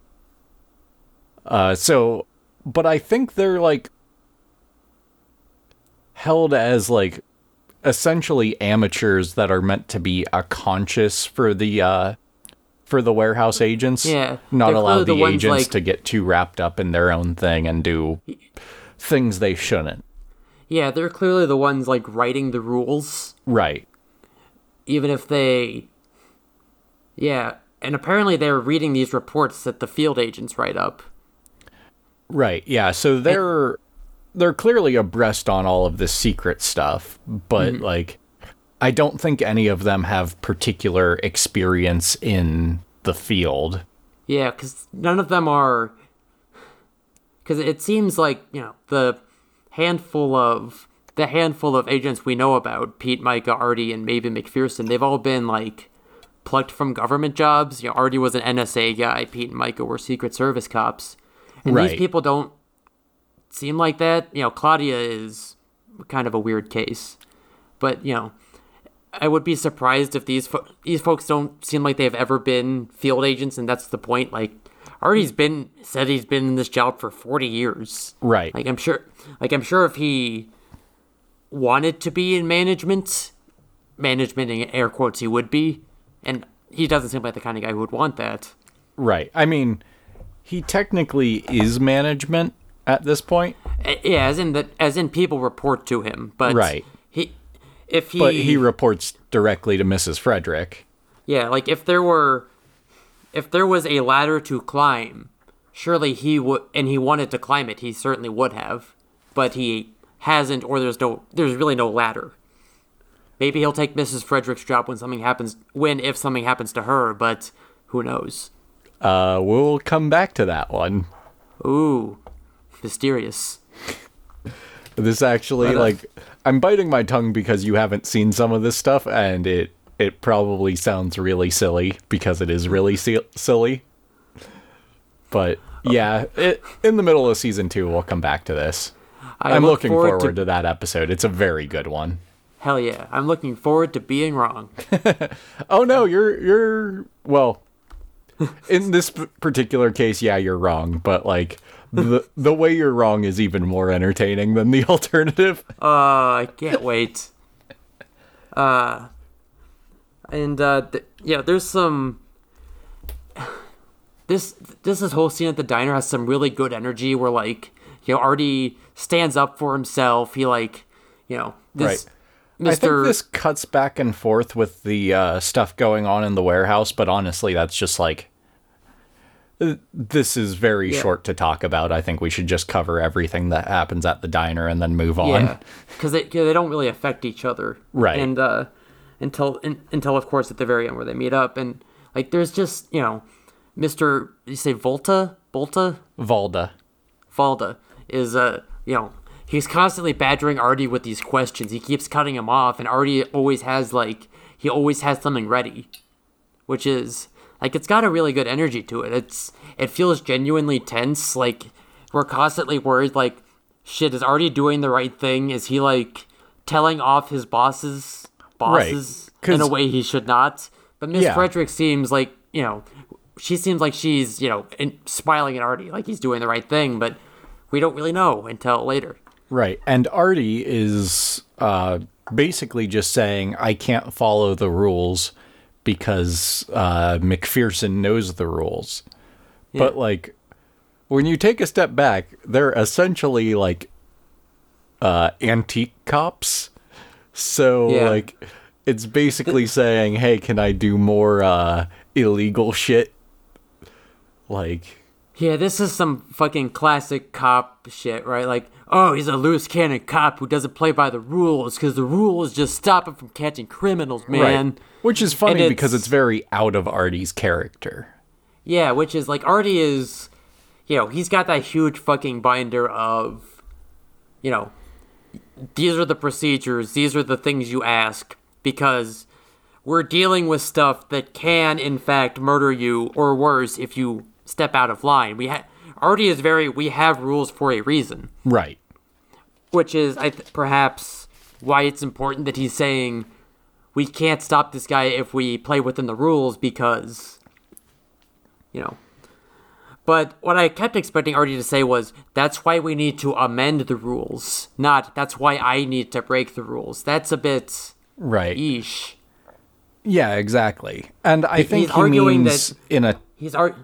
Uh, so, but I think they're like held as like essentially amateurs that are meant to be a conscious for the uh for the warehouse agents. Yeah, Not allow the the, agents like- to get too wrapped up in their own thing and do things they shouldn't. Yeah, they're clearly the ones like writing the rules, Right. even if they. Yeah, and apparently they're reading these reports that the field agents write up. Right. Yeah. So they're they're clearly abreast on all of this secret stuff, but Mm-hmm. like I don't think any of them have particular experience in the field. Yeah, because none of them are. Because it seems like you know the handful of the handful of agents we know about Pete, Myka, Artie, and maybe MacPherson. They've all been like plucked from government jobs. You know, Artie was an NSA guy. Pete and Myka were Secret Service cops, and Right. these people don't seem like that. You know, Claudia is kind of a weird case, but you know. I would be surprised if these fo- these folks don't seem like they've ever been field agents, and that's the point. Like, Artie's been said he's been in this job for forty years. Right. Like, I'm sure. Like, I'm sure if he wanted to be in management, management in air quotes, he would be, and he doesn't seem like the kind of guy who would want that. Right. I mean, he technically is management at this point, Uh, Yeah, as in that, as in people report to him, but Right. He, if he, but he reports directly to Mrs. Frederic. Yeah, like if there were if there was a ladder to climb, surely he would and he wanted to climb it, he certainly would have. But he hasn't or there's no there's really no ladder. Maybe he'll take Mrs. Frederic's job when something happens when if something happens to her, but who knows. Uh, we'll come back to that one. Ooh. Mysterious. This actually, But, uh, like, I'm biting my tongue because you haven't seen some of this stuff, and it it probably sounds really silly because it is really si- silly. But yeah, it, in the middle of season two, we'll come back to this. I I'm look looking forward, to to that episode. It's a very good one. Hell yeah. I'm looking forward to being wrong. Oh no, you're you're well. In this particular case, yeah, you're wrong, but like the the way you're wrong is even more entertaining than the alternative. Uh, I can't wait. Uh, and uh, th- yeah, there's some. This this this whole scene at the diner has some really good energy. Where like you know Artie stands up for himself. He like you know this I think this cuts back and forth with the uh, stuff going on in the warehouse, but honestly, that's just like this is very Yeah. short to talk about. I think we should just cover everything that happens at the diner and then move on. Yeah, because they they don't really affect each other, Right. And uh, until in, until of course at the very end where they meet up, and like there's just you know, Mister you say Volta Volta Valda. Valda is uh you know he's constantly badgering Artie with these questions. He keeps cutting him off, and Artie always has like he always has something ready, which is like it's got a really good energy to it. It's it feels genuinely tense. Like we're constantly worried. Like shit, is Artie doing the right thing? Is he like telling off his bosses bosses in a way he should not? But Miss Yeah. Frederic seems like you know, she seems like she's you know, she seems like she's you know, in, smiling at Artie, like he's doing the right thing, but we don't really know until later. Right. And Artie is uh, basically just saying, I can't follow the rules because uh, MacPherson knows the rules. But, like, when you take a step back, they're essentially like uh, antique cops. So, Yeah. like, it's basically saying, hey, can I do more uh, illegal shit? Like, Yeah, this is some fucking classic cop shit, right? Like, oh, he's a loose cannon cop who doesn't play by the rules because the rules just stop him from catching criminals, man. right. Which is funny And because it's- it's very out of Artie's character. Yeah, which is like Artie is, you know, he's got that huge fucking binder of, you know, these are the procedures, these are the things you ask because we're dealing with stuff that can, in fact, murder you or worse if you step out of line. We ha- Artie is very, we have rules for a reason. Right. which is I th- perhaps why it's important that he's saying we can't stop this guy if we play within the rules because you know but what I kept expecting Artie to say was that's why we need to amend the rules not that's why I need to break the rules that's a bit Right. eesh Yeah, exactly. And I think he's he arguing means that- in a he's ar-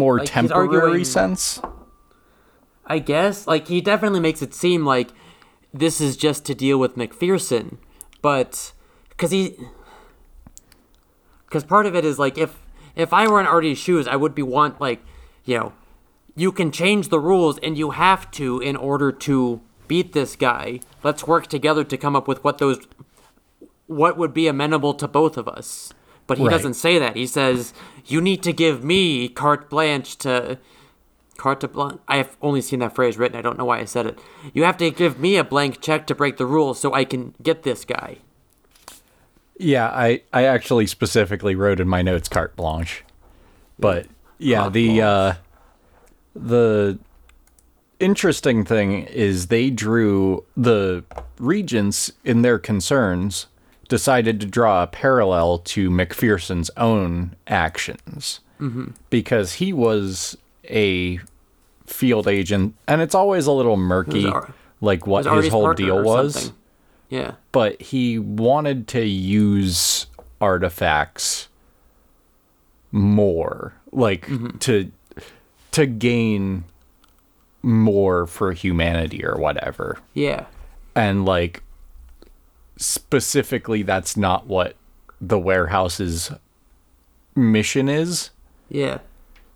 more he's temporary arguing- sense. I guess. Like he definitely makes it seem like this is just to deal with MacPherson, but because he, because part of it is like if if I were in Artie's shoes, I would be want like, you know, you can change the rules and you have to in order to beat this guy. Let's work together to come up with what those what would be amenable to both of us. But he Right. doesn't say that. He says you need to give me carte blanche to carte blanche. I've only seen that phrase written. I don't know why I said it. You have to give me a blank check to break the rules so I can get this guy. Yeah, I I actually specifically wrote in my notes carte blanche. But yeah, the uh the interesting thing is they drew the regents in their concerns decided to draw a parallel to MacPherson's own actions because he was a field agent and it's always a little murky Ar- like what his whole deal was. Yeah. but he wanted to use artifacts more like mm-hmm. to to gain more for humanity or whatever Yeah. and like specifically that's not what the warehouse's mission is Yeah.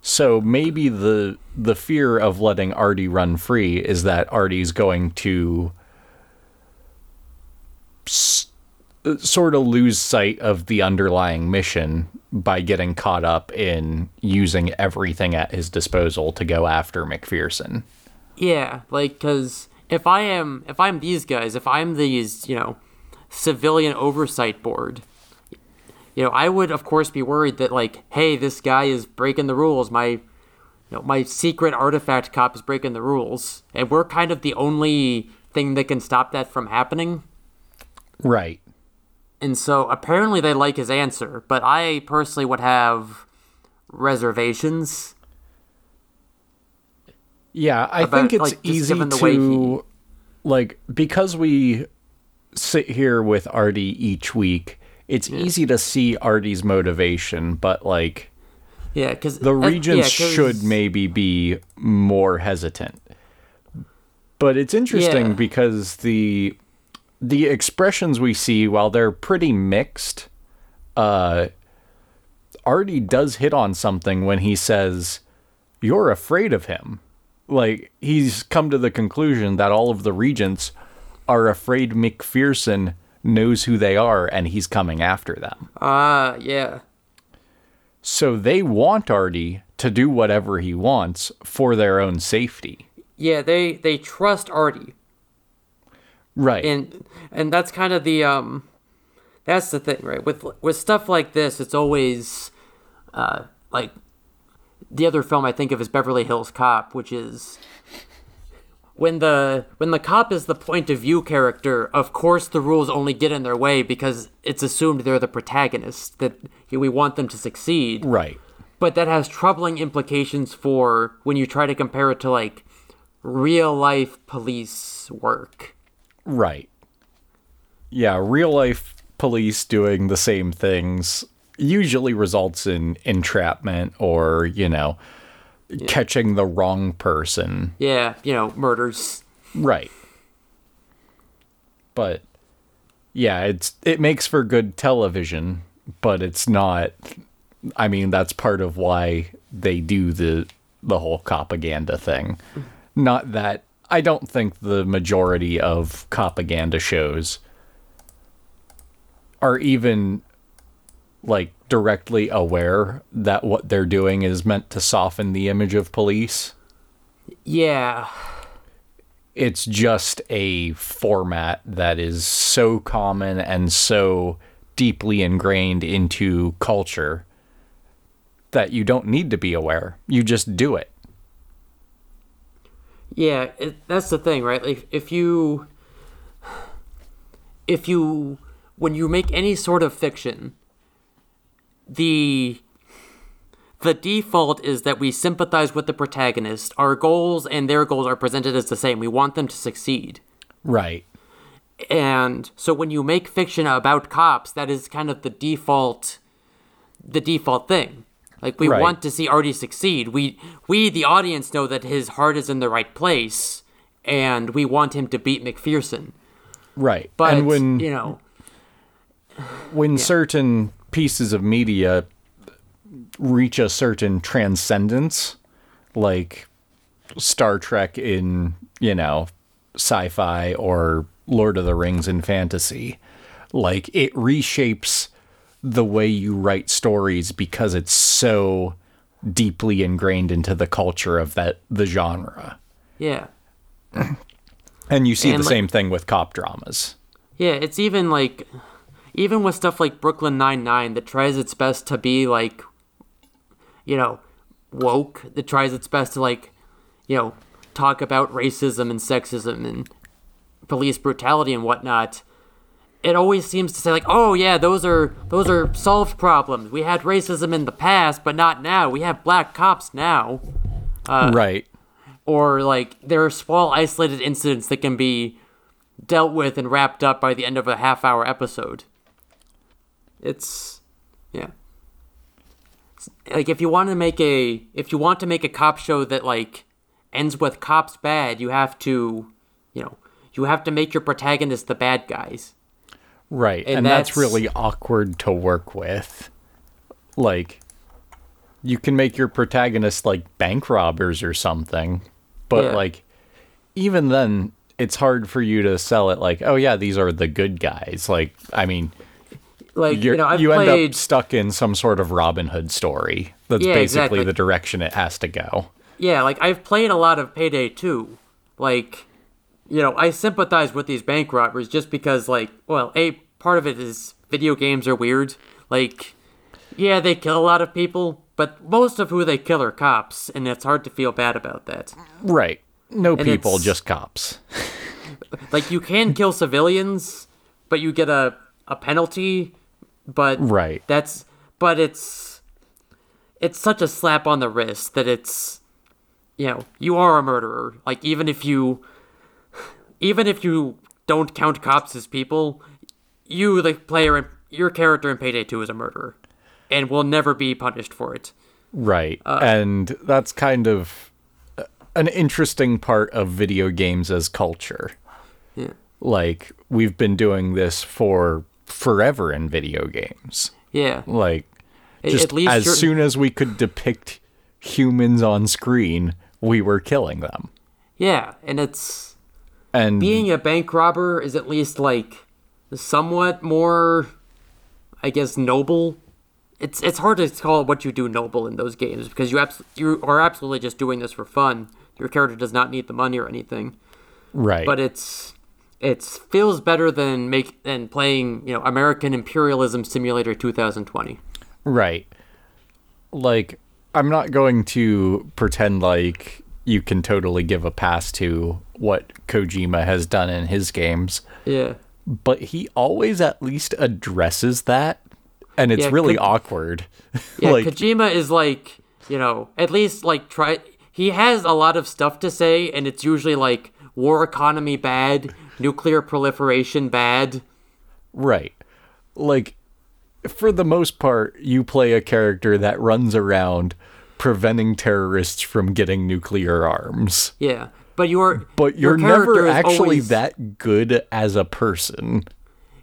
so maybe the the fear of letting Artie run free is that Artie's going to s- sort of lose sight of the underlying mission by getting caught up in using everything at his disposal to go after MacPherson. Yeah, like cuz if I am if I'm these guys, if I'm these, you know, civilian oversight board, you know, I would of course be worried that like, hey, this guy is breaking the rules. My you know, my secret artifact cop is breaking the rules, and we're kind of the only thing that can stop that from happening. Right. And so apparently they like his answer, but I personally would have reservations. Yeah, I About, think it's like, easy given the way to like because we sit here with Artie each week. It's easy to see Artie's motivation, but like Yeah, because the regents should maybe be more hesitant. But it's interesting Yeah. because the the expressions we see, while they're pretty mixed, uh, Artie does hit on something when he says, "You're afraid of him." Like he's come to the conclusion that all of the regents are afraid MacPherson knows who they are and he's coming after them. Ah, yeah. So they want Artie to do whatever he wants for their own safety. Yeah, they they trust Artie, Right. and and that's kind of the um, that's the thing, right? With with stuff like this, it's always, uh, like, the other film I think of is Beverly Hills Cop, which is when the when the cop is the point of view character, of course the rules only get in their way because it's assumed they're the protagonist that we want them to succeed. Right. But that has troubling implications for when you try to compare it to like real life police work. Right. Yeah, real life police doing the same things usually results in entrapment or, you know, yeah. catching the wrong person. Yeah, you know, murders. Right. But yeah, it's it makes for good television, but it's not I mean, that's part of why they do the the whole propaganda thing. Mm. Not that I don't think the majority of propaganda shows are even like directly aware that what they're doing is meant to soften the image of police. Yeah. It's just a format that is so common and so deeply ingrained into culture that you don't need to be aware. You just do it. Yeah, it, that's the thing, right? Like if you if you when you make any sort of fiction, the the default is that we sympathize with the protagonist. Our goals and their goals are presented as the same. We want them to succeed. Right. And so when you make fiction about cops, that is kind of the default the default thing. Like we right. want to see Artie succeed. We we the audience know that his heart is in the right place and we want him to beat MacPherson. Right. But and when you know when yeah. certain pieces of media reach a certain transcendence, like Star Trek in, you know, sci fi or Lord of the Rings in fantasy, like it reshapes the way you write stories because it's so deeply ingrained into the culture of that the genre. Yeah. and you see and the like, same thing with cop dramas. Yeah, it's even like even with stuff like Brooklyn Nine Nine that tries its best to be like, you know, woke. That tries its best to like, you know, talk about racism and sexism and police brutality and whatnot. It always seems to say like, oh yeah, those are those are solved problems. We had racism in the past, but not now. We have black cops now. Uh, right. Or like there are small isolated incidents that can be dealt with and wrapped up by the end of a half hour episode. It's yeah. like if you want to make a if you want to make a cop show that like ends with cops bad, you have to, you know, you have to make your protagonist the bad guys. Right. And, and that's, that's really awkward to work with. Like you can make your protagonist like bank robbers or something, but yeah. like even then it's hard for you to sell it like, oh yeah, these are the good guys. Like, I mean, like you know, I've you played... end up stuck in some sort of Robin Hood story. That's yeah, basically exactly. the direction it has to go. Yeah, like I've played a lot of Payday 2. Like, you know, I sympathize with these bank robbers just because, like, well, a part of it is video games are weird. Like, yeah, they kill a lot of people, but most of who they kill are cops, and it's hard to feel bad about that. Right. No and people, just cops. like, you can kill civilians, but you get a, a penalty but right that's but it's it's such a slap on the wrist that it's you know you are a murderer like even if you even if you don't count cops as people you the player your character in payday 2 is a murderer and will never be punished for it right uh, and that's kind of an interesting part of video games as culture yeah like we've been doing this for forever in video games. Yeah. Like just as you're... soon as we could depict humans on screen, we were killing them. Yeah, and it's and being a bank robber is at least like somewhat more I guess noble. It's it's hard to call what you do noble in those games because you abs- you are absolutely just doing this for fun. Your character does not need the money or anything. Right. But it's it feels better than make than playing you know American Imperialism Simulator 2020. Right. Like I'm not going to pretend like you can totally give a pass to what Kojima has done in his games. Yeah. But he always at least addresses that, and it's Yeah, really Ko- awkward. Yeah, like, Kojima is like, you know, at least like try. He has a lot of stuff to say, and it's usually like war economy bad, nuclear proliferation bad. Right. Like, for the most part, you play a character that runs around preventing terrorists from getting nuclear arms. Yeah, but you're But you're character never actually always- that good as a person.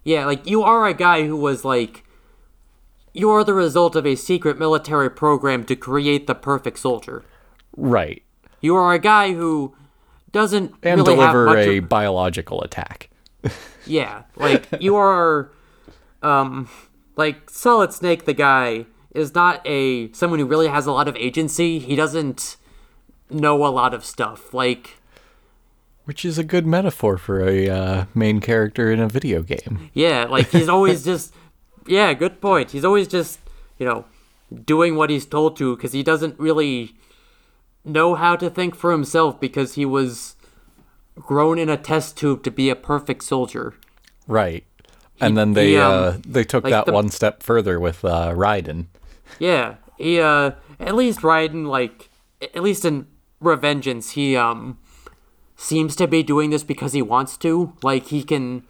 Yeah, like you are a guy who was like, you are the result of a secret military program to create the perfect soldier. Right. You are a guy who doesn't And really deliver have much a of- biological attack. Yeah, like you are, um, like Solid Snake, the guy is not a someone who really has a lot of agency. He doesn't know a lot of stuff. Like, Which is a good metaphor for a uh, main character in a video game. yeah, like he's always just, yeah, good point. He's always just, you know, doing what he's told to because he doesn't really know how to think for himself because he was grown in a test tube to be a perfect soldier. Right. And then they he, um, uh, they took like that the- one step further with uh, Raiden. Yeah, he uh at least Raiden like at least in Revengeance he um seems to be doing this because he wants to. Like he can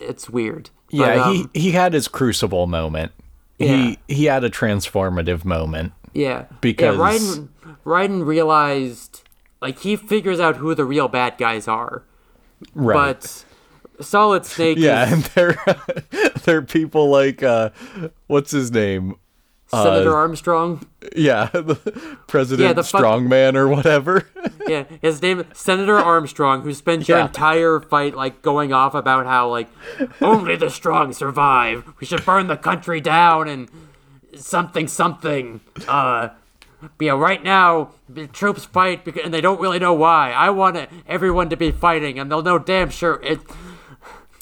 it's weird. But, Yeah, um, he he had his crucible moment. Yeah. He he had a transformative moment. yeah. because- yeah, Raiden Raiden realized like he figures out who the real bad guys are. Right. But Solid Snake yeah, is and they're they're people like uh what's his name? Senator Armstrong. Yeah, the President Yeah, the fuck- Strongman or whatever. Yeah, his name Senator Armstrong, who spent your entire fight like going off about how like only the strong survive. We should burn the country down and something something. Uh, yeah, right now the troops fight because, and they don't really know why. I want everyone to be fighting, and they'll know damn sure it.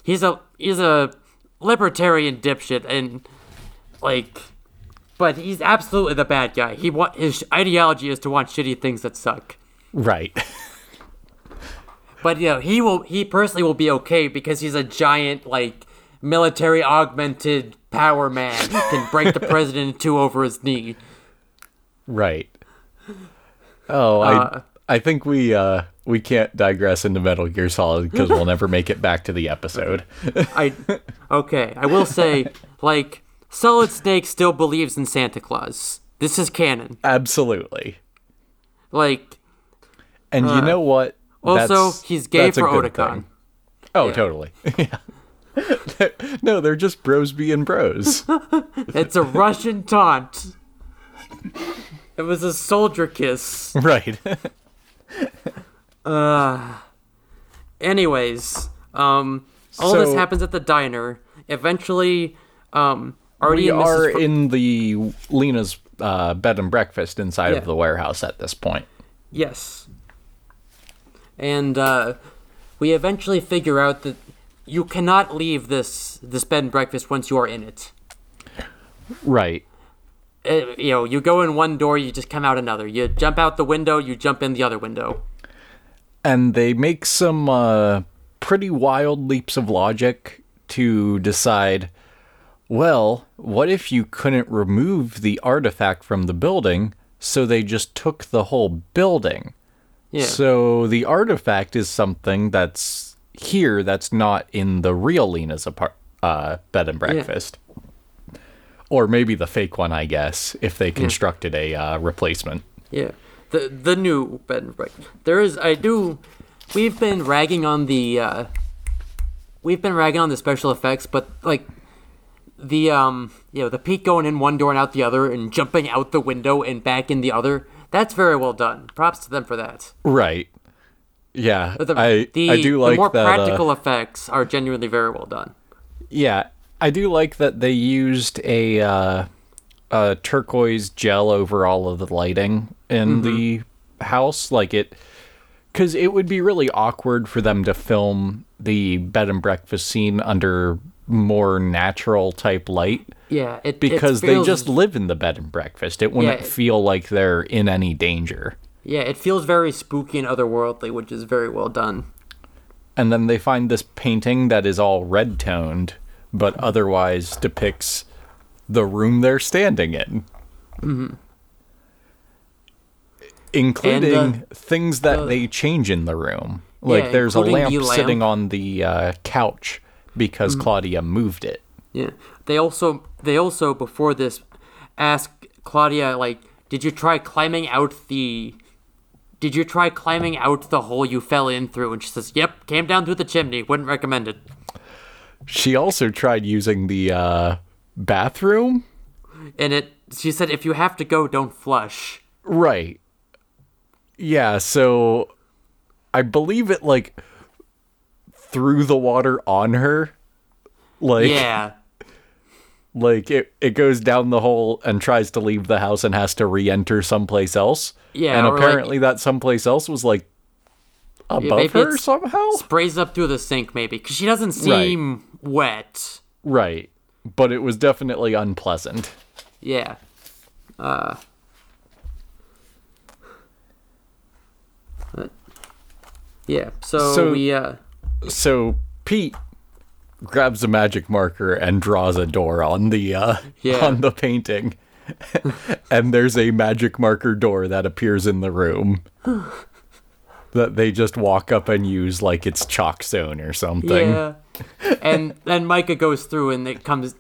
He's a he's a libertarian dipshit, and like. But he's absolutely the bad guy. He want his ideology is to want shitty things that suck. right. But you know, he will he personally will be okay because he's a giant like military augmented power man who can break the president in two over his knee. Right. Oh, Uh, I I think we uh we can't digress into Metal Gear Solid because we'll never make it back to the episode. I okay, I will say like Solid Snake still believes in Santa Claus. This is canon. Absolutely. Like And you know what? Uh, also he's gay for Otacon. Oh, Yeah. totally. yeah. no, they're just bros being bros. It's a Russian taunt. It was a soldier kiss. right. Anyways, um, all this happens at the diner. Eventually, um, Artie we Mrs. are Fr- in the Leena's uh, bed and breakfast inside Yeah. of the warehouse at this point. yes, and uh, we eventually figure out that you cannot leave this this bed and breakfast once you are in it. Right. Uh, you know, you go in one door, you just come out another. You jump out the window, you jump in the other window. and they make some uh, pretty wild leaps of logic to decide well, what if you couldn't remove the artifact from the building, so they just took the whole building? Yeah, So the artifact is something that's here that's not in the real Leena's apart- uh, bed and breakfast. Yeah. Or maybe the fake one, I guess, if they constructed a uh, replacement. Yeah, the the new bed and breakfast. There is, I do. We've been ragging on the. Uh, we've been ragging on the special effects, but like the um, you know, the Pete going in one door and out the other, and jumping out the window and back in the other. That's very well done. Props to them for that. Right. Yeah, the, I the, I do like the more that. uh, practical effects are genuinely very well done. Yeah, I do like that they used a uh, a turquoise gel over all of the lighting in the house, like it, because it would be really awkward for them to film the bed and breakfast scene under more natural type light Yeah, it it because they just live in the bed and breakfast. It wouldn't Yeah. feel like they're in any danger. Yeah, it feels very spooky and otherworldly, which is very well done. And then they find this painting that is all red toned, but otherwise depicts the room they're standing in. Mm-hmm. Including And, uh, things that the- they change in the room. Like Yeah, there's a lamp, the lamp. sitting on the uh, couch because Mm-hmm. Claudia moved it. Yeah. They also they also before this ask Claudia like, did you try climbing out the did you try climbing out the hole you fell in through? And she says, Yep, came down through the chimney. Wouldn't recommend it. She also tried using the uh, bathroom. And it she said if you have to go, don't flush. Right. Yeah, so I believe it like threw the water on her. Like Yeah. like it, it goes down the hole and tries to leave the house and has to re-enter someplace else. Yeah, And or, like- apparently that someplace else was like above her somehow. Sprays up through the sink maybe. Cause she doesn't seem wet. Right. But it was definitely unpleasant. Yeah. Uh yeah, so, So- we uh So Pete grabs a magic marker and draws a door on the uh Yeah. on the painting. and there's a magic marker door that appears in the room. that they just walk up and use like it's chalk zone or something. Yeah. and then Myka goes through and it comes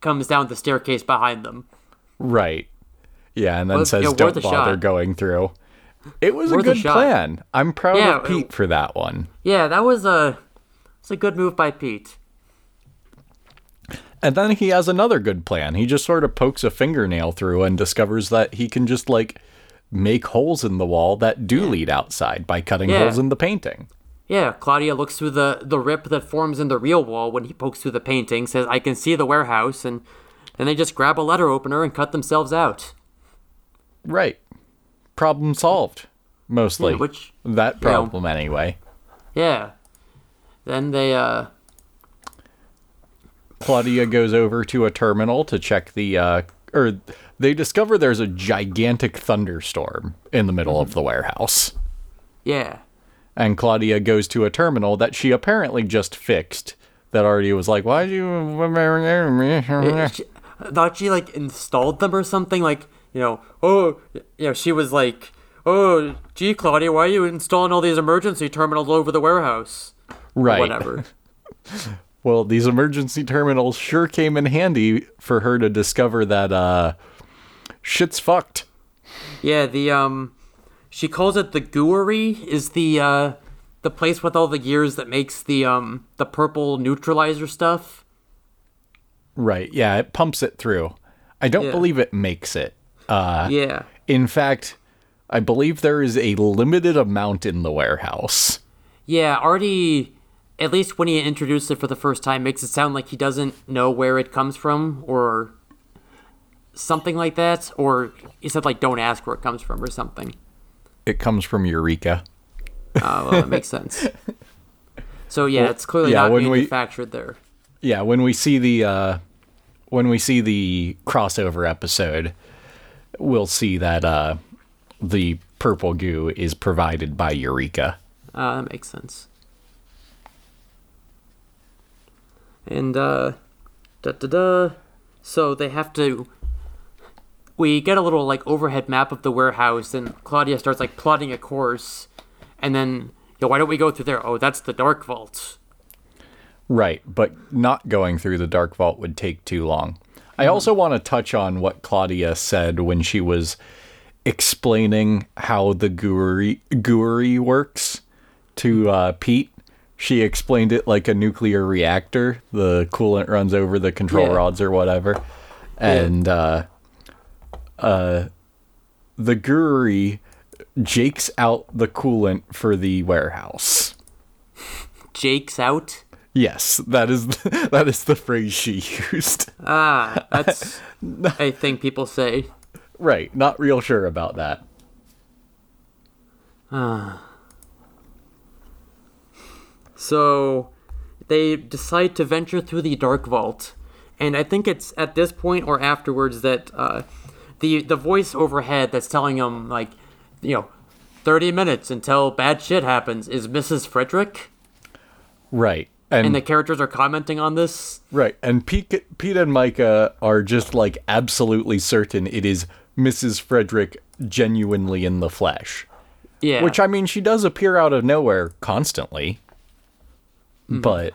comes down the staircase behind them. Right. Yeah, and then Well, says don't bother shot." going through. It was a Worth a good shot. plan. I'm proud Yeah, of Pete for that one. Yeah, that was a it's a good move by Pete. And then he has another good plan. He just sort of pokes a fingernail through and discovers that he can just like make holes in the wall that do lead outside by cutting Yeah. holes in the painting. Yeah, Claudia looks through the, the rip that forms in the real wall when he pokes through the painting, says, I can see the warehouse, and then they just grab a letter opener and cut themselves out. Right. Problem solved. Mostly. Yeah, which, that you know- problem anyway. yeah. Then they, uh, Claudia goes over to a terminal to check the uh or they discover there's a gigantic thunderstorm in the middle of the warehouse. yeah. And Claudia goes to a terminal that she apparently just fixed. That already was like, why do you It- she, thought she, like, installed them or something, like, you know, oh, you know, she was like, oh, gee, Claudia, why are you installing all these emergency terminals over the warehouse? Right. Whatever. Well, these emergency terminals sure came in handy for her to discover that uh shit's fucked. Yeah, the um she calls it the gooery is the uh the place with all the gears that makes the um the purple neutralizer stuff. Right. Yeah, it pumps it through. I don't Yeah. believe it makes it. Uh Yeah. in fact, I believe there is a limited amount in the warehouse. Yeah, Artie at least when he introduced it for the first time makes it sound like he doesn't know where it comes from or something like that or he said like don't ask where it comes from or something. It comes from Eureka. Oh, well, that makes sense. So yeah, it's clearly yeah, not when we- manufactured there. Yeah, when we see the uh when we see the crossover episode, we'll see that uh the purple goo is provided by Eureka. Uh, that makes sense. And uh, da da da. So they have to. We get a little like overhead map of the warehouse, and Claudia starts like plotting a course, and then yo, why don't we go through there? Oh, that's the dark vault. Right, but not going through the dark vault would take too long. I also want to touch on what Claudia said when she was explaining how the gooery, gooery works to uh, Pete. She explained it like a nuclear reactor. The coolant runs over the control Yeah. rods or whatever. And uh, uh, the gooery jakes out the coolant for the warehouse. Jake's out. Yes, that is the, that is the phrase she used. Ah, that's a thing people say. Right, not real sure about that. Ah. So they decide to venture through the dark vault, and I think it's at this point or afterwards that uh, the the voice overhead that's telling them like, you know, 30 minutes until bad shit happens is Mrs. Frederic. Right. And And, the characters are commenting on this. right. And Pete, Pete and Myka are just like absolutely certain it is Mrs. Frederic genuinely in the flesh. Yeah. Which I mean, she does appear out of nowhere constantly. Mm-hmm. But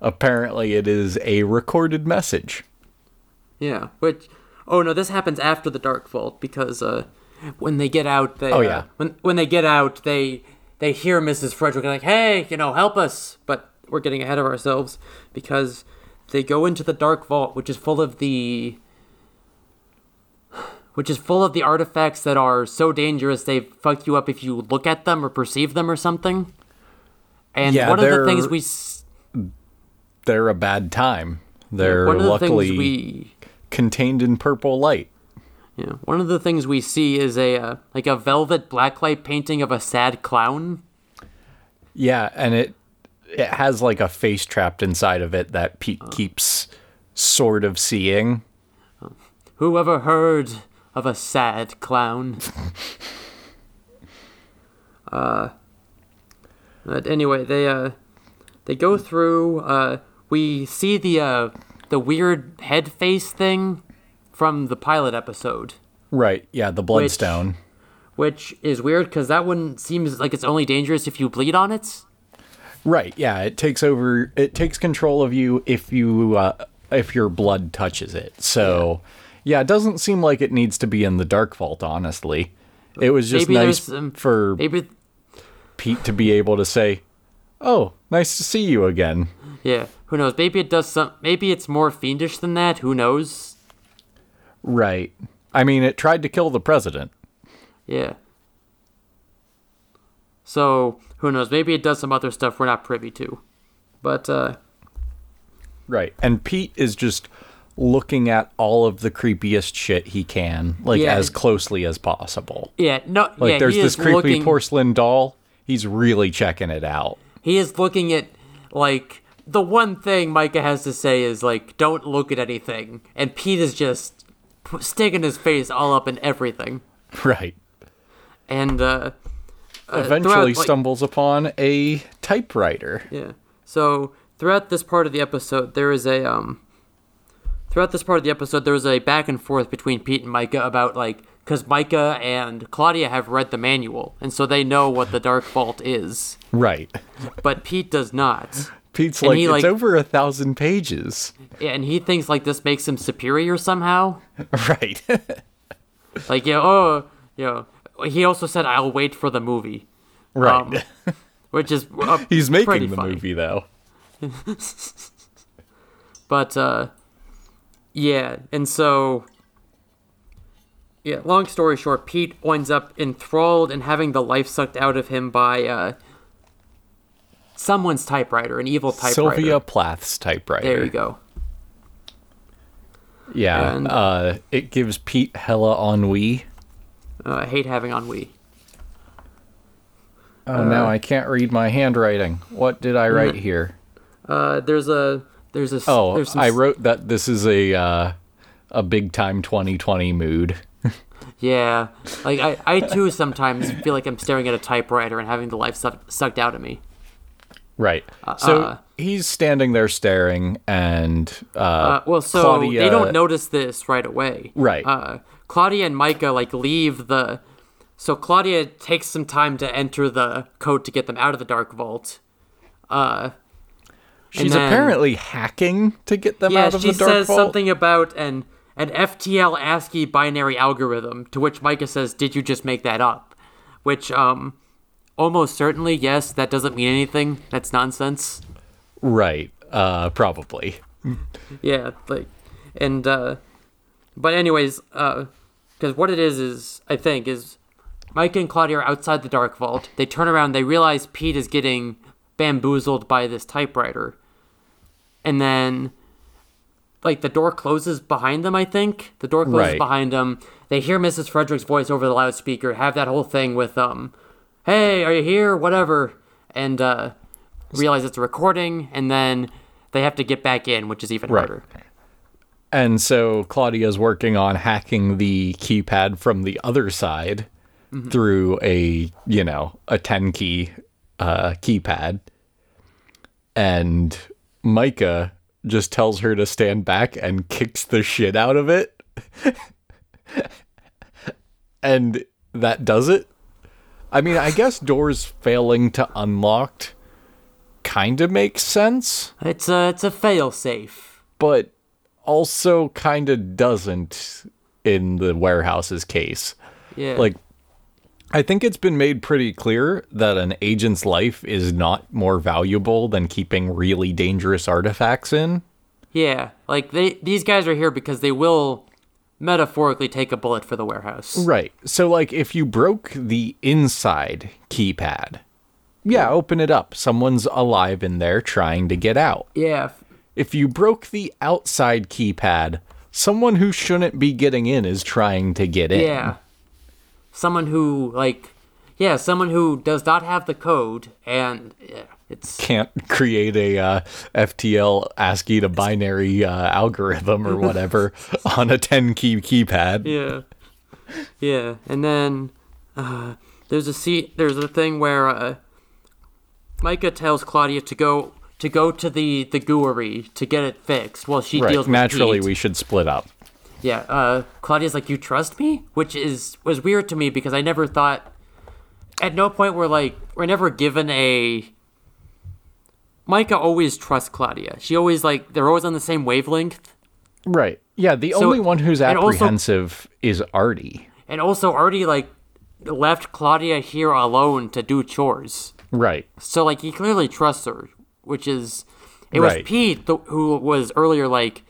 apparently it is a recorded message. Yeah, which oh no, this happens after the Dark Vault because uh, when they get out, they Oh, uh, yeah. when when they get out, they they hear Mrs. Frederic like, hey, you know, help us, but we're getting ahead of ourselves because they go into the Dark Vault, which is full of the which is full of the artifacts that are so dangerous they fuck you up if you look at them or perceive them or something. And Yeah, one of the things we s- They're a bad time. They're one of the luckily things we contained in purple light. Yeah, one of the things we see is a uh, like a velvet blacklight painting of a sad clown. Yeah, and it it has like a face trapped inside of it that Pete keeps sort of seeing. Who ever heard of a sad clown? uh, but anyway, they uh they go through. Uh, we see the uh the weird head face thing from the pilot episode. Right. Yeah, the bloodstone. Which is weird because that one seems like it's only dangerous if you bleed on it. Right. Yeah, it takes over it takes control of you if you uh, if your blood touches it. So, yeah. it doesn't seem like it needs to be in the dark vault, honestly. It was just Maybe nice um, for Maybe, Pete to be able to say, "Oh, nice to see you again." yeah. Who knows? Maybe it does some. Maybe it's more fiendish than that. Who knows? Right. I mean, it tried to kill the president. Yeah. So who knows? Maybe it does some other stuff we're not privy to. But uh, Right. And Pete is just looking at all of the creepiest shit he can, like Yeah. as closely as possible. yeah, no, Like yeah, there's he this creepy looking, porcelain doll. He's really checking it out. He is looking at like the one thing Myka has to say is like, "Don't look at anything," and Pete is just sticking his face all up in everything. Right. And uh, uh, Eventually like- stumbles upon a typewriter. Yeah. So throughout this part of the episode, there is a um. Throughout this part of the episode, there was a back and forth between Pete and Myka about like, because Myka and Claudia have read the manual, and so they know what the Dark Vault is, Right. but Pete does not, Pete's And like, he, it's like- over a thousand pages. and he thinks like this makes him superior somehow. Right. Like, yeah, oh, yeah. He also said, "I'll wait for the movie," right. Um, which is uh, He's making the funny. movie though. But uh yeah, and so yeah, long story short, Pete winds up enthralled and having the life sucked out of him by uh someone's typewriter, an evil typewriter. Sylvia Plath's typewriter. There you go. Yeah. And- uh, it gives Pete hella ennui. Uh, I hate having ennui. Oh, now I can't read my handwriting. What did I write here? Uh there's a there's a Oh, there's some I wrote that this is a uh, a big time 2020 mood. Yeah. Like I I too sometimes feel like I'm staring at a typewriter and having the life suck, sucked out of me. Right. So uh. he's standing there staring, and uh, Uh, well, so Claudia, they don't notice this right away. Right. Claudia and Myka like leave the. So Claudia takes some time to enter the code to get them out of the dark vault. Uh, She's then- apparently hacking to get them yeah, out of she the dark says vault. something about an an FTL ASCII binary algorithm. To which Myka says, "Did you just make that up?" Which um, almost certainly yes. That doesn't mean anything. That's nonsense. Right. Uh, probably. Yeah, like, and uh, but anyways, uh, because what it is is I think is Mike and Claudia are outside the dark vault. They turn around, they realize Pete is getting bamboozled by this typewriter, and then like the door closes behind them. I think the door closes Right. behind them. They hear Mrs. Frederic's voice over the loudspeaker. Have that whole thing with um, "Hey, are you here?" Whatever, and uh, realize it's a recording, and then they have to get back in, which is even Right. harder. And so Claudia's working on hacking the keypad from the other side through a you know a 10 key uh, keypad. And Myka just tells her to stand back and kicks the shit out of it. And that does it. I mean i guess doors failing to unlocked kind of makes sense. It's a it's a fail safe. but also kind of doesn't in the warehouse's case Yeah. like I think it's been made pretty clear that an agent's life is not more valuable than keeping really dangerous artifacts in. yeah, like they these guys are here because they will metaphorically take a bullet for the warehouse. Right. So like if you broke the inside keypad, yeah, open it up. Someone's alive in there trying to get out. Yeah. If you broke the outside keypad, someone who shouldn't be getting in is trying to get in. Yeah. Someone who like yeah, someone who does not have the code and yeah, it's Can't create a uh, FTL ASCII to binary uh, algorithm or whatever on a 10 key keypad. yeah. Yeah, and then uh, there's a seat there's a thing where uh, Myka tells Claudia to go to go to the the gooery to get it fixed while she Right. deals with Naturally, we should split up. Yeah, uh, Claudia's like, "You trust me," which is was weird to me because I never thought. At no point we're like we're never given a. Myka always trusts Claudia. She always like they're always on the same wavelength, Right. Yeah, the So- only one who's and also- apprehensive is Artie. and also artie like left Claudia here alone to do chores. Right. So like he clearly trusts her, which is it Right. was Pete th- who was earlier like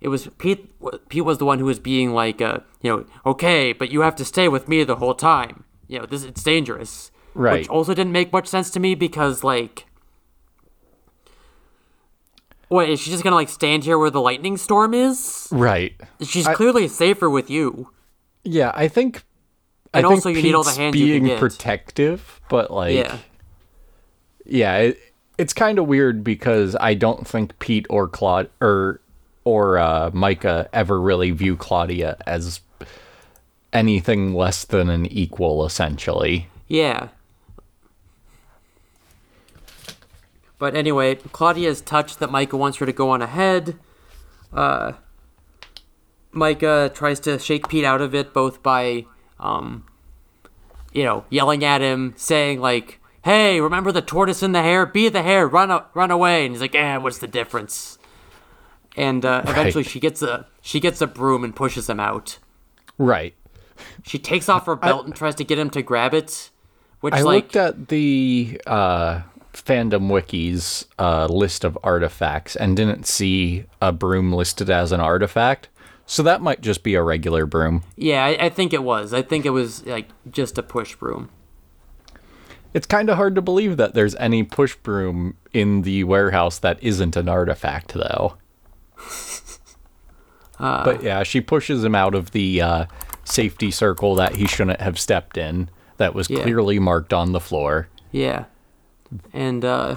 it was Pete. Pete was the one who was being like, uh, you know, okay, but you have to stay with me the whole time. You know, this it's dangerous. Right. Which also didn't make much sense to me because like, what is she just gonna like stand here where the lightning storm is? Right. She's clearly safer with you. Yeah, I think. And I think also you need all the Pete's hands you can being get. protective, but like, Yeah. yeah, it, it's kind of weird because I don't think Pete or Claude or or uh, Myka ever really view Claudia as anything less than an equal, essentially. Yeah. But anyway, Claudia is touched that Myka wants her to go on ahead. Uh, Myka tries to shake Pete out of it, both by, um, you know, yelling at him, saying like, "Hey, remember the tortoise and the hare? Be the hare, run, a- run away!" And he's like, "Eh, what's the difference?" And uh, eventually, she gets a she gets a broom and pushes him out. Right. She takes off her belt and tries to get him to grab it, which I like looked at the uh, fandom wikis uh, list of artifacts and didn't see a broom listed as an artifact. So that might just be a regular broom. Yeah, I, I think it was. I think it was like just a push broom. It's kind of hard to believe that there's any push broom in the warehouse that isn't an artifact, though. but yeah, she pushes him out of the uh, safety circle that he shouldn't have stepped in, that was Yeah. clearly marked on the floor. Yeah, and uh,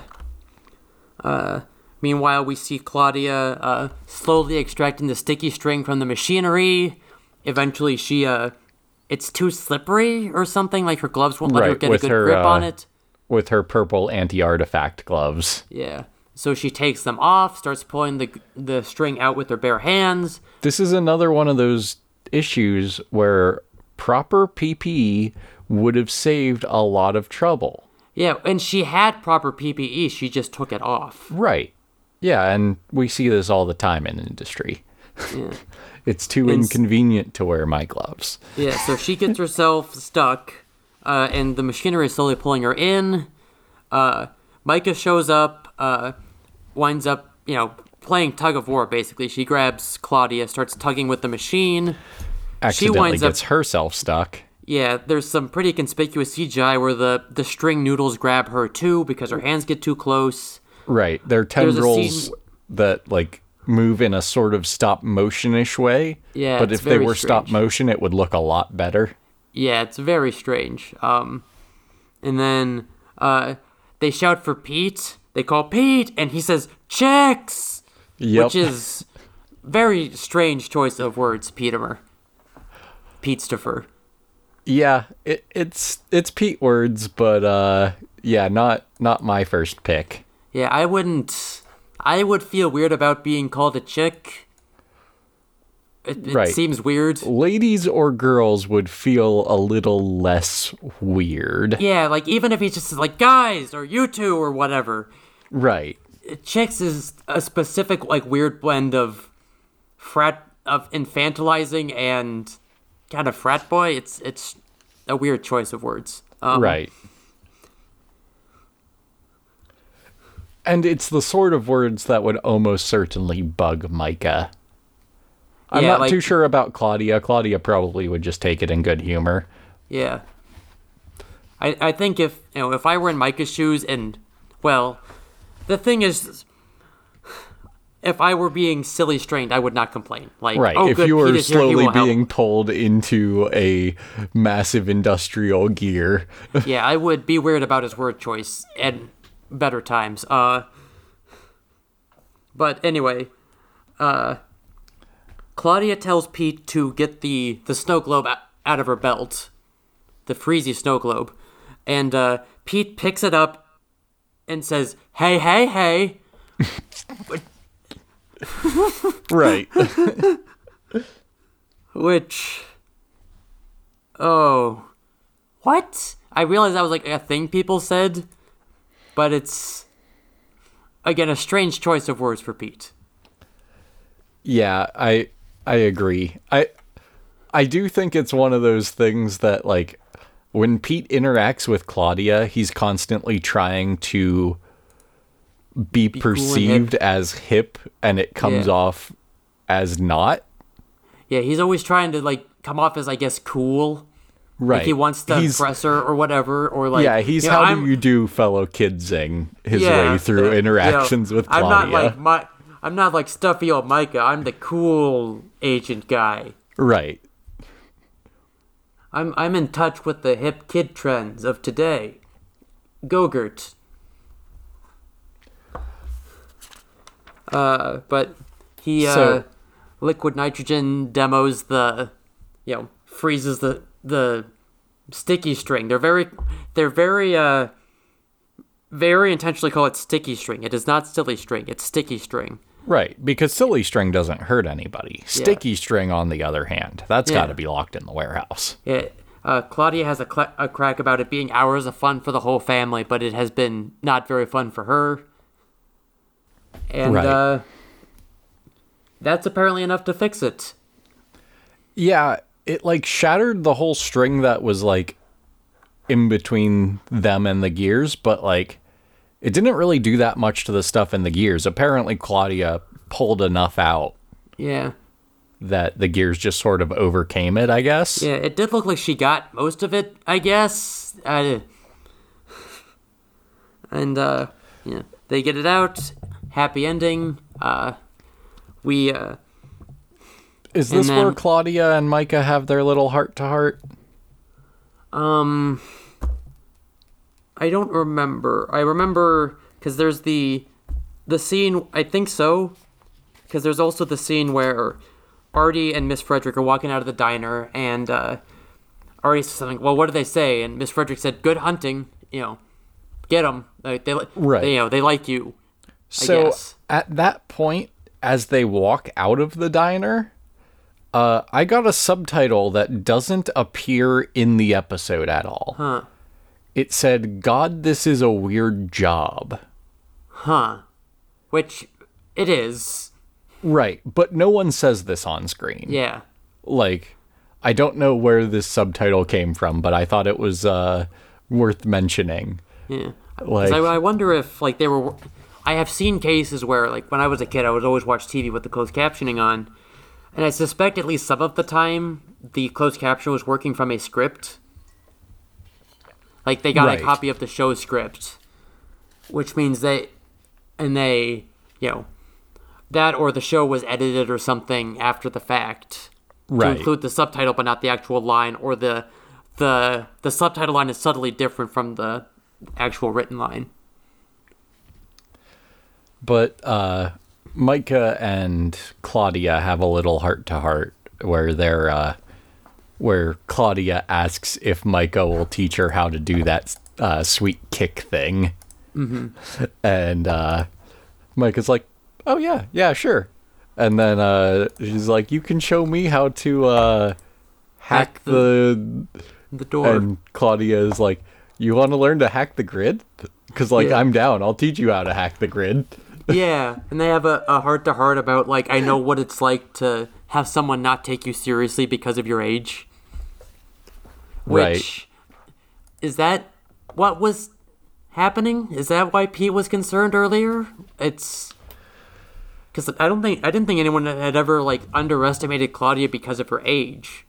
uh, meanwhile we see Claudia uh, slowly extracting the sticky string from the machinery. Eventually, she uh, it's too slippery or something. Like her gloves won't let her get a good her, grip on uh, it. With her purple anti artifact gloves. Yeah. So she takes them off, starts pulling the the string out with her bare hands. This is another one of those issues where proper PPE would have saved a lot of trouble. Yeah, and she had proper PPE. She just took it off. Right. Yeah, and we see this all the time in industry. Yeah. It's too And s- inconvenient to wear my gloves. Yeah, so she gets herself stuck, uh, and the machinery is slowly pulling her in. Uh, Myka shows up, uh, winds up, you know, playing tug of war, basically. She grabs Claudia, starts tugging with the machine. Accidentally winds up- gets herself stuck. Yeah, there's some pretty conspicuous CGI where the, the string noodles grab her too because her hands get too close. Right. They're There's a tendrils that like move in a sort of stop motion-ish way. Yeah, But if they were stop motion, it would look a lot better. Yeah, it's very strange. Um, and then uh, they shout for Pete. They call Pete, and he says checks, Yep. which is very strange choice of words, Petemer. Pete Stoffer. Yeah, it, it's it's Pete words, but uh, yeah, not not my first pick. Yeah, I wouldn't. I would feel weird about being called a chick. It, it Right. seems weird. Ladies or girls would feel a little less weird. Yeah, like even if he's just like guys or you two or whatever. Right. Chicks is a specific like weird blend of frat of infantilizing and kind of frat boy. It's it's a weird choice of words. Um, Right. And it's the sort of words that would almost certainly bug Myka. I'm Yeah, not like- too sure about Claudia. Claudia probably would just take it in good humor. Yeah. I I think if you know if I were in Myka's shoes and well, the thing is. If I were being silly strained, I would not complain. Like, Right. oh, if good, you were is here, he slowly will help. being pulled into a massive industrial gear. yeah, I would be weird about his word choice at better times. Uh, but anyway, uh, Claudia tells Pete to get the the snow globe out of her belt, the freezy snow globe, and uh, Pete picks it up and says, "Hey, hey, hey." right. Which, oh, what? I realized that was like a thing people said, but it's again a strange choice of words for Pete. Yeah, I I agree. I I do think it's one of those things that like when Pete interacts with Claudia, he's constantly trying to be, cool and perceived hip. as hip and it comes Yeah. off as not. Yeah, he's always trying to like come off as I guess cool. Right. Like he wants to He's- impress her or whatever, or like yeah, he's you know, how I'm- do you do fellow kidsing his yeah, way through uh, you know, interactions with Claudia. I'm not like my. I'm not like stuffy old Myka. I'm the cool agent guy. right. I'm I'm in touch with the hip kid trends of today. Gogurt. Uh, but he uh, liquid nitrogen demos the, you know, freezes the the sticky string. They're very, they're very uh, very intentionally call it sticky string. It is not silly string. It's sticky string. Right, because silly string doesn't hurt anybody. Sticky string, on the other hand, that's Yeah. got to be locked in the warehouse. Yeah, uh, Claudia has a, cla a crack about it being hours of fun for the whole family, but it has been not very fun for her. And Right. uh, that's apparently enough to fix it. Yeah, it like shattered the whole string that was like in between them and the gears, but like it didn't really do that much to the stuff in the gears. Apparently, Claudia pulled enough out Yeah, that the gears just sort of overcame it, I guess. yeah, it did look like she got most of it, I guess. Uh, and uh, yeah, they get it out. Happy ending. Uh, we uh, Is this And where Claudia and Myka have their little heart to heart? Um, I don't remember. I remember because there's the the scene. I think so, because there's also the scene where Artie and Miss Frederic are walking out of the diner, and uh, Artie says something. Well, what did they say? And Miss Frederic said, "Good hunting." You know, get them. Like they, Right. They, you know, they like you. So guess. at that point, as they walk out of the diner, uh, I got a subtitle that doesn't appear in the episode at all. Huh? It said, God, this is a weird job. Huh? Which it is. Right, but no one says this on screen. Yeah. Like, I don't know where this subtitle came from, but I thought it was uh, worth mentioning. Yeah. Like, I, I wonder if like they were. I have seen cases where like when I was a kid, I would always watch TV with the closed captioning on, and I suspect at least some of the time the closed caption was working from a script. Like they got Right. a copy of the show script, which means they, and they, you know, that or the show was edited or something after the fact Right. to include the subtitle but not the actual line, or the the the subtitle line is subtly different from the actual written line. but uh, Myka and Claudia have a little heart to heart where they're uh, where Claudia asks if Myka will teach her how to do that uh, sweet kick thing. Mm-hmm. And uh, Myka's like, "Oh yeah, yeah, sure." And then uh, she's like, "You can show me how to uh, hack, Hack the, The door. And Claudia is like, "You want to learn to hack the grid? Because like Yeah. I'm down. I'll teach you how to hack the grid." yeah, and they have a, a heart-to-heart about, like, I know what it's like to have someone not take you seriously because of your age. Right. Is that what was happening? Is that why Pete was concerned earlier? It's because I don't think I didn't think anyone had ever like underestimated Claudia because of her age.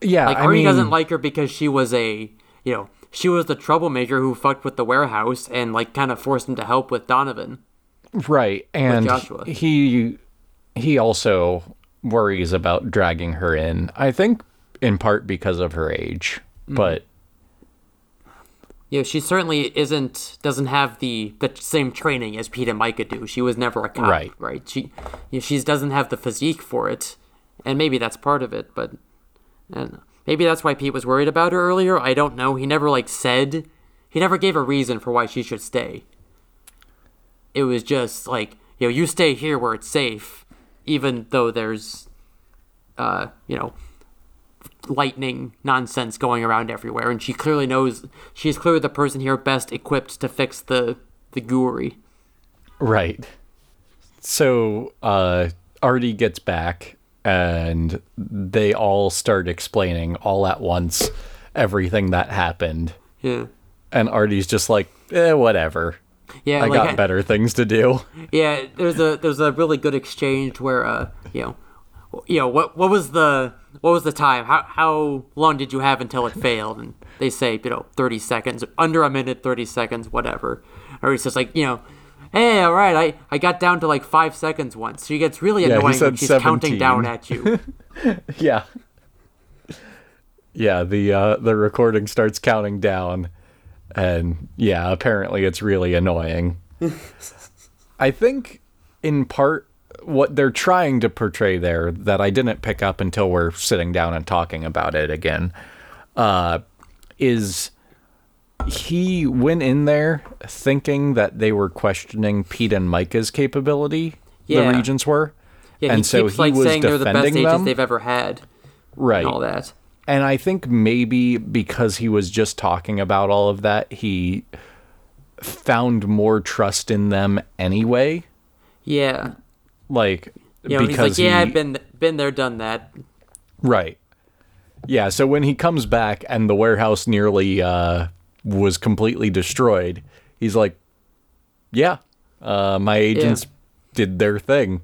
Yeah, Like I mean, doesn't like her because she was a you know she was the troublemaker who fucked with the warehouse and like kind of forced him to help with Donovan. Right, and Joshua. he he also worries about dragging her in. I think in part because of her age, Mm-hmm. but know, she certainly isn't doesn't have the the same training as Pete and Myka do. She was never a cop, Right. Right. She she doesn't have the physique for it, and maybe that's part of it. But and maybe that's why Pete was worried about her earlier. I don't know. He never like said he never gave a reason for why she should stay. It was just like you know you stay here where it's safe, even though there's uh you know lightning nonsense going around everywhere, and she clearly knows she's clearly the person here best equipped to fix the the gooery. right. So uh, Artie gets back, and they all start explaining all at once everything that happened, Yeah, and Artie's just like, eh, whatever. Yeah, I like got better things to do. yeah. There's a there's a really good exchange where uh you know you know what what was the what was the time how how long did you have until it failed and they say you know 30 seconds under a minute 30 seconds whatever or he's just like you know hey all right i i got down to like five seconds once she gets really he annoying when she's counting down at you Yeah. Yeah, the uh the recording starts counting down and yeah, apparently it's really annoying. I think in part what they're trying to portray there that I didn't pick up until we're sitting down and talking about it again uh is he went in there thinking that they were questioning Pete and Myka's capability. Yeah. The regents were. Yeah, and so keeps he like was saying they're the best defending agents them. they've ever had right. and all that. And I think maybe because he was just talking about all of that, he found more trust in them anyway. Yeah. Like You know, he's because like, yeah, he, I've been been there, done that. right. Yeah, so when he comes back and the warehouse nearly uh, was completely destroyed, he's like, "Yeah, uh, my agents did their thing."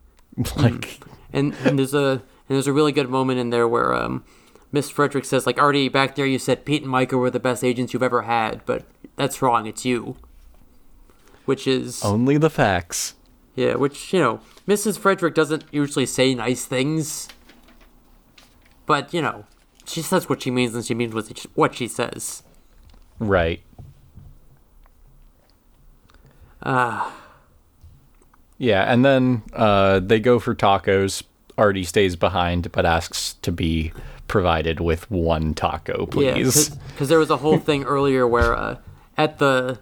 like, And and there's a and there's a really good moment in there where um Miss Frederic says like Artie back there you said Pete and Myka were the best agents you've ever had, but that's wrong. It's you. Which is only the facts. yeah, which you know Mrs. Frederic doesn't usually say nice things, but you know she says what she means and she means what she, says. Right. Ah. Yeah, and then uh, they go for tacos. Artie stays behind, but asks to be provided with one taco, please. because there was a whole thing earlier where uh, at the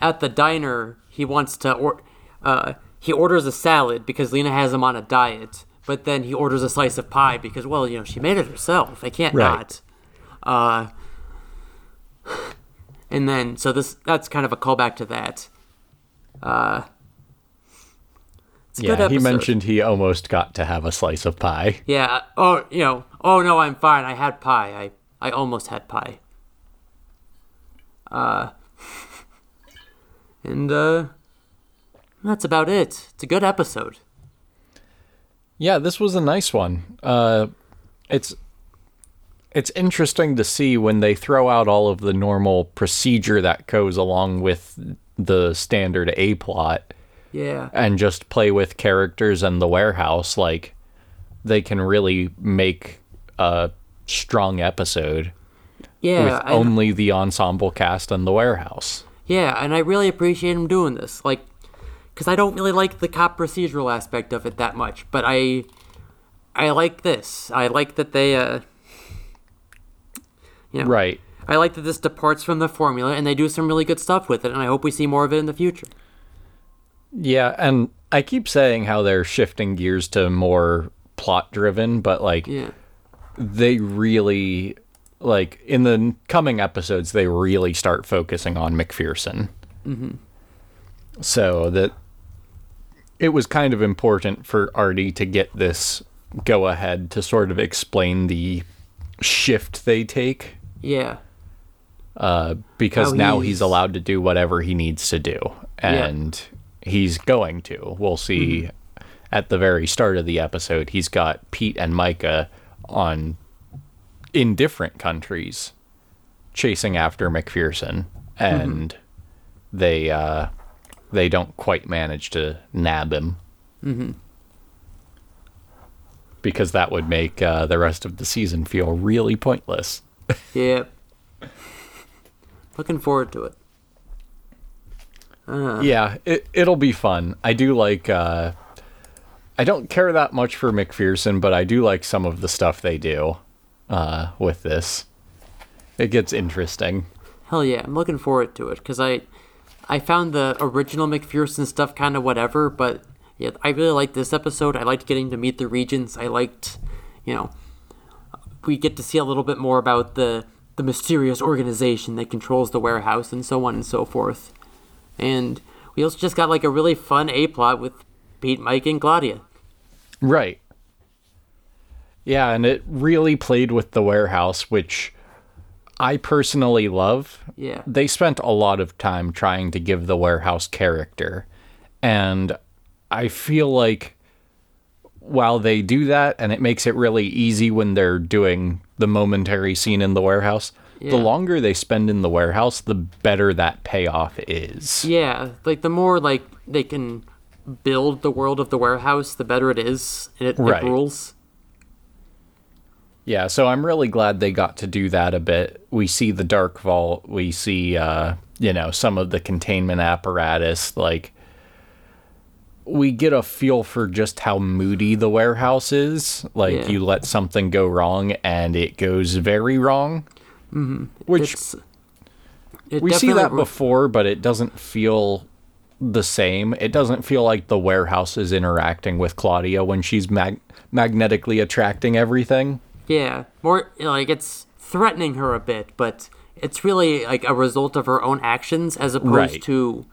at the diner he wants to or uh, he orders a salad because Leena has him on a diet, but then he orders a slice of pie because well you know she made it herself. I can't Right. not. Uh, and then so this that's kind of a callback to that. Uh, it's yeah, he mentioned he almost got to have a slice of pie. Yeah. Oh, you know. Oh no, I'm fine. I had pie. I I almost had pie. Uh. And uh, that's about it. It's a good episode. Yeah, this was a nice one. Uh, it's it's interesting to see when they throw out all of the normal procedure that goes along with the standard A plot Yeah. and just play with characters and the warehouse. Like they can really make a strong episode Yeah. with and- only the ensemble cast and the warehouse. Yeah, and I really appreciate him doing this. Like, because I don't really like the cop procedural aspect of it that much, but I, I like this. I like that they, uh, you know, Right. I like that this departs from the formula and they do some really good stuff with it, and I hope we see more of it in the future. Yeah, and I keep saying how they're shifting gears to more plot driven, but like Yeah. they really like in the coming episodes they really start focusing on MacPherson. Mm-hmm. So that it was kind of important for Artie to get this go ahead to sort of explain the shift they take Yeah. uh, because now he's- he's allowed to do whatever he needs to do, and he's going to. We'll see Mm-hmm. at the very start of the episode. He's got Pete and Micah on in different countries chasing after MacPherson, and they uh, they don't quite manage to nab him. Mm-hmm. Because that would make uh, the rest of the season feel really pointless. yep. Looking forward to it. Uh, Yeah, it it'll be fun. I do like uh I don't care that much for MacPherson, but I do like some of the stuff they do uh with this. It gets interesting. Hell yeah, I'm looking forward to it because I, I found the original MacPherson stuff kind of whatever, but yeah, I really liked this episode. I liked getting to meet the regents. I liked, you know, we get to see a little bit more about the the mysterious organization that controls the warehouse and so on and so forth. And we also just got like a really fun A plot with Pete, Mike, and Claudia. Right. Yeah, and it really played with the warehouse, which I personally love. Yeah. They spent a lot of time trying to give the warehouse character. And I feel like while they do that, and it makes it really easy when they're doing the momentary scene in the warehouse, Yeah. the longer they spend in the warehouse, the better that payoff is. Yeah, like the more like they can build the world of the warehouse, the better it is, and it, Right. it rules. Yeah, so I'm really glad they got to do that a bit. We see the dark vault, we see uh, you know, some of the containment apparatus, like we get a feel for just how moody the warehouse is. Like Yeah. you let something go wrong and it goes very wrong. Mm-hmm. Which It's, it we see that before, but it doesn't feel the same. It doesn't feel like the warehouse is interacting with Claudia when she's mag- magnetically attracting everything. Yeah, more like it's threatening her a bit, but it's really like a result of her own actions as opposed Right. to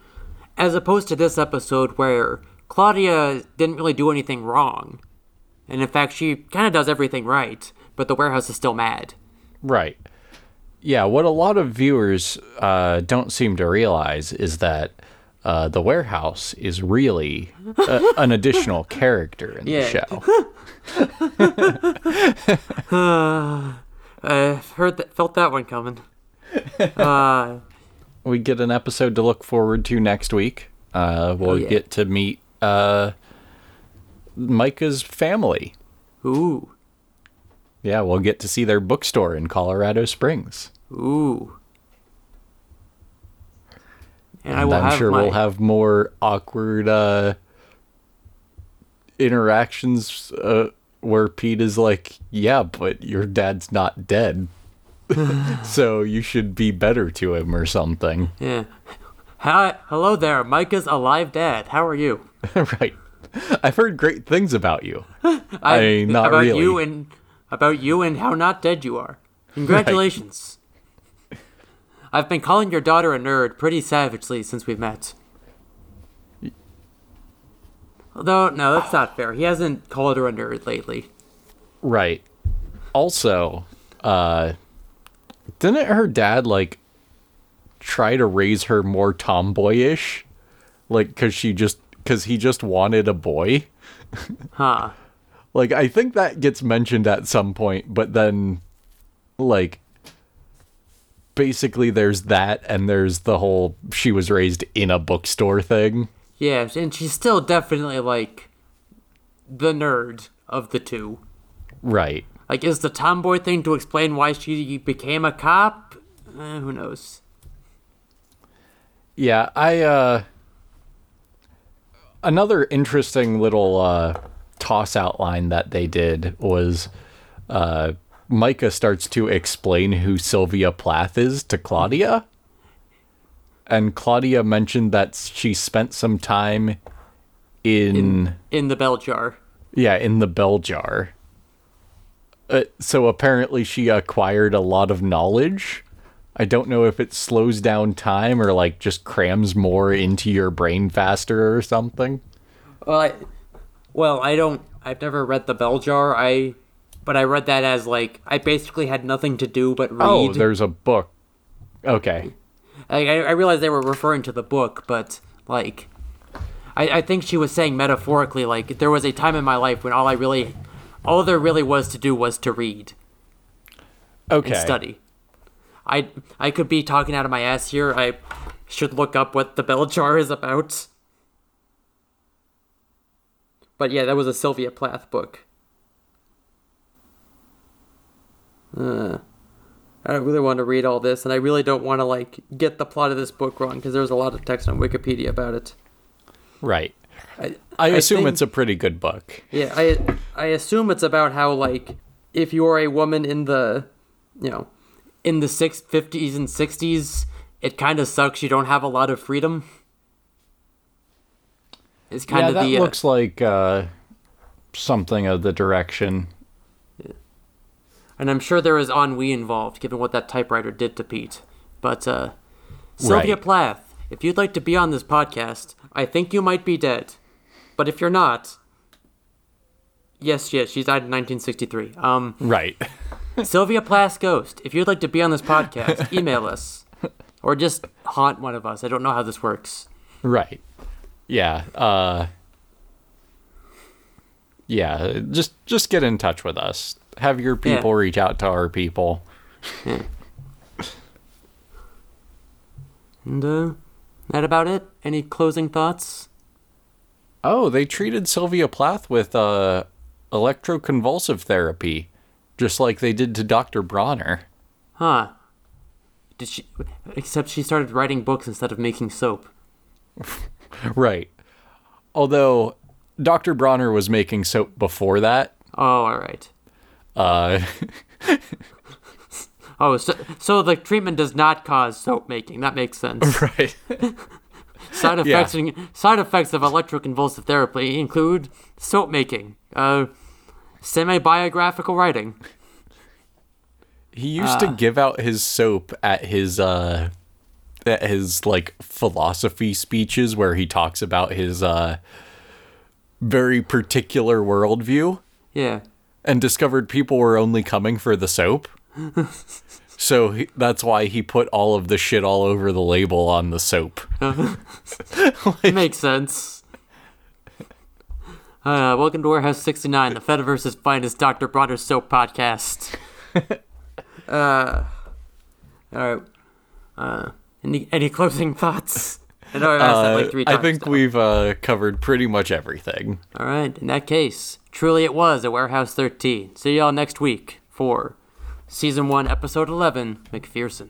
as opposed to this episode where Claudia didn't really do anything wrong. And in fact, she kind of does everything right, but the warehouse is still mad. Right. Yeah, what a lot of viewers uh, don't seem to realize is that uh, the warehouse is really a, an additional character in Yeah. the show. I heard that, felt that one coming. Uh, we get an episode to look forward to next week. Uh, we'll yeah. get to meet uh, Myka's family. ooh, Yeah, we'll get to see their bookstore in Colorado Springs. ooh. And, I And will I'm have sure my, we'll have more awkward uh, interactions uh, where Pete is like, "Yeah, but your dad's not dead, so you should be better to him or something." Yeah. Hi, hello there, Myka's alive dad. How are you? right? I've heard great things about you. I mean, not about really. you and about you and how not dead you are. Congratulations. I've been calling your daughter a nerd pretty savagely since we've met. Although, no, that's not fair. He hasn't called her a nerd lately. Right. Also, uh, didn't her dad like try to raise her more tomboyish, like because she just because he just wanted a boy? Huh. Like I think that gets mentioned at some point, but then like basically there's that and there's the whole she was raised in a bookstore thing. Yeah, and she's still definitely like the nerd of the two. Right. Like, is the tomboy thing to explain why she became a cop? Eh, who knows? Yeah, I uh another interesting little uh toss out line that they did was uh Myka starts to explain who Sylvia Plath is to Claudia. And Claudia mentioned that she spent some time in, In the bell jar. yeah, in the bell jar. Uh, so apparently she acquired a lot of knowledge. I don't know if it slows down time or like just crams more into your brain faster or something. Well, I, well, I don't. I've never read the bell jar. I, but I read that as like I basically had nothing to do but oh, read. Oh, there's a book. Okay. I, I I realized they were referring to the book, but like, I, I think she was saying metaphorically, like there was a time in my life when all I really, all there really was to do was to read Okay. and study. I I could be talking out of my ass here. I should look up what the bell jar is about. But yeah, that was a Sylvia Plath book. Uh, I don't really want to read all this, and I really don't want to like get the plot of this book wrong because there's a lot of text on Wikipedia about it. Right. I, I assume think- it's a pretty good book. yeah, I I assume it's about how like if you're a woman in the, you know, in the six fifties and sixties, it kind of sucks. You don't have a lot of freedom. It's kind yeah, of that the uh, looks like uh, something of the direction. and I'm sure there is ennui involved, given what that typewriter did to Pete. But uh, Sylvia Right. Plath, if you'd like to be on this podcast, I think you might be dead. But if you're not, yes, yes, she died in 1963. Um. Right. Sylvia Plath Ghost, if you'd like to be on this podcast, email us. Or just haunt one of us. I don't know how this works. right. Yeah. Uh, yeah. Just just get in touch with us. Have your people Yeah. reach out to our people. And, uh, that about it? Any closing thoughts? Oh, they treated Sylvia Plath with uh, electroconvulsive therapy, just like they did to Dr. Bronner. Huh. Did she. Except she started writing books instead of making soap. Right. Although Dr. Bronner was making soap before that. Oh, alright. Uh, Oh, so, so the treatment does not cause soap making. That makes sense. right. Side effects side effects of electroconvulsive therapy include soap making, uh, semi-biographical writing. He used to give out his soap at his uh at his like philosophy speeches where he talks about his uh very particular worldview Yeah. and discovered people were only coming for the soap. so he, that's why he put all of the shit all over the label on the soap. Makes sense. Uh, welcome to Warehouse 69, the Fediverse's finest Dr. Bronner soap podcast. uh, alright. Uh, any, any closing thoughts? I know I've asked that Uh, like three I think now. we've uh, covered pretty much everything. Alright, in that case, truly it was a Warehouse 13. See y'all next week for Season 1, Episode 11, MacPherson.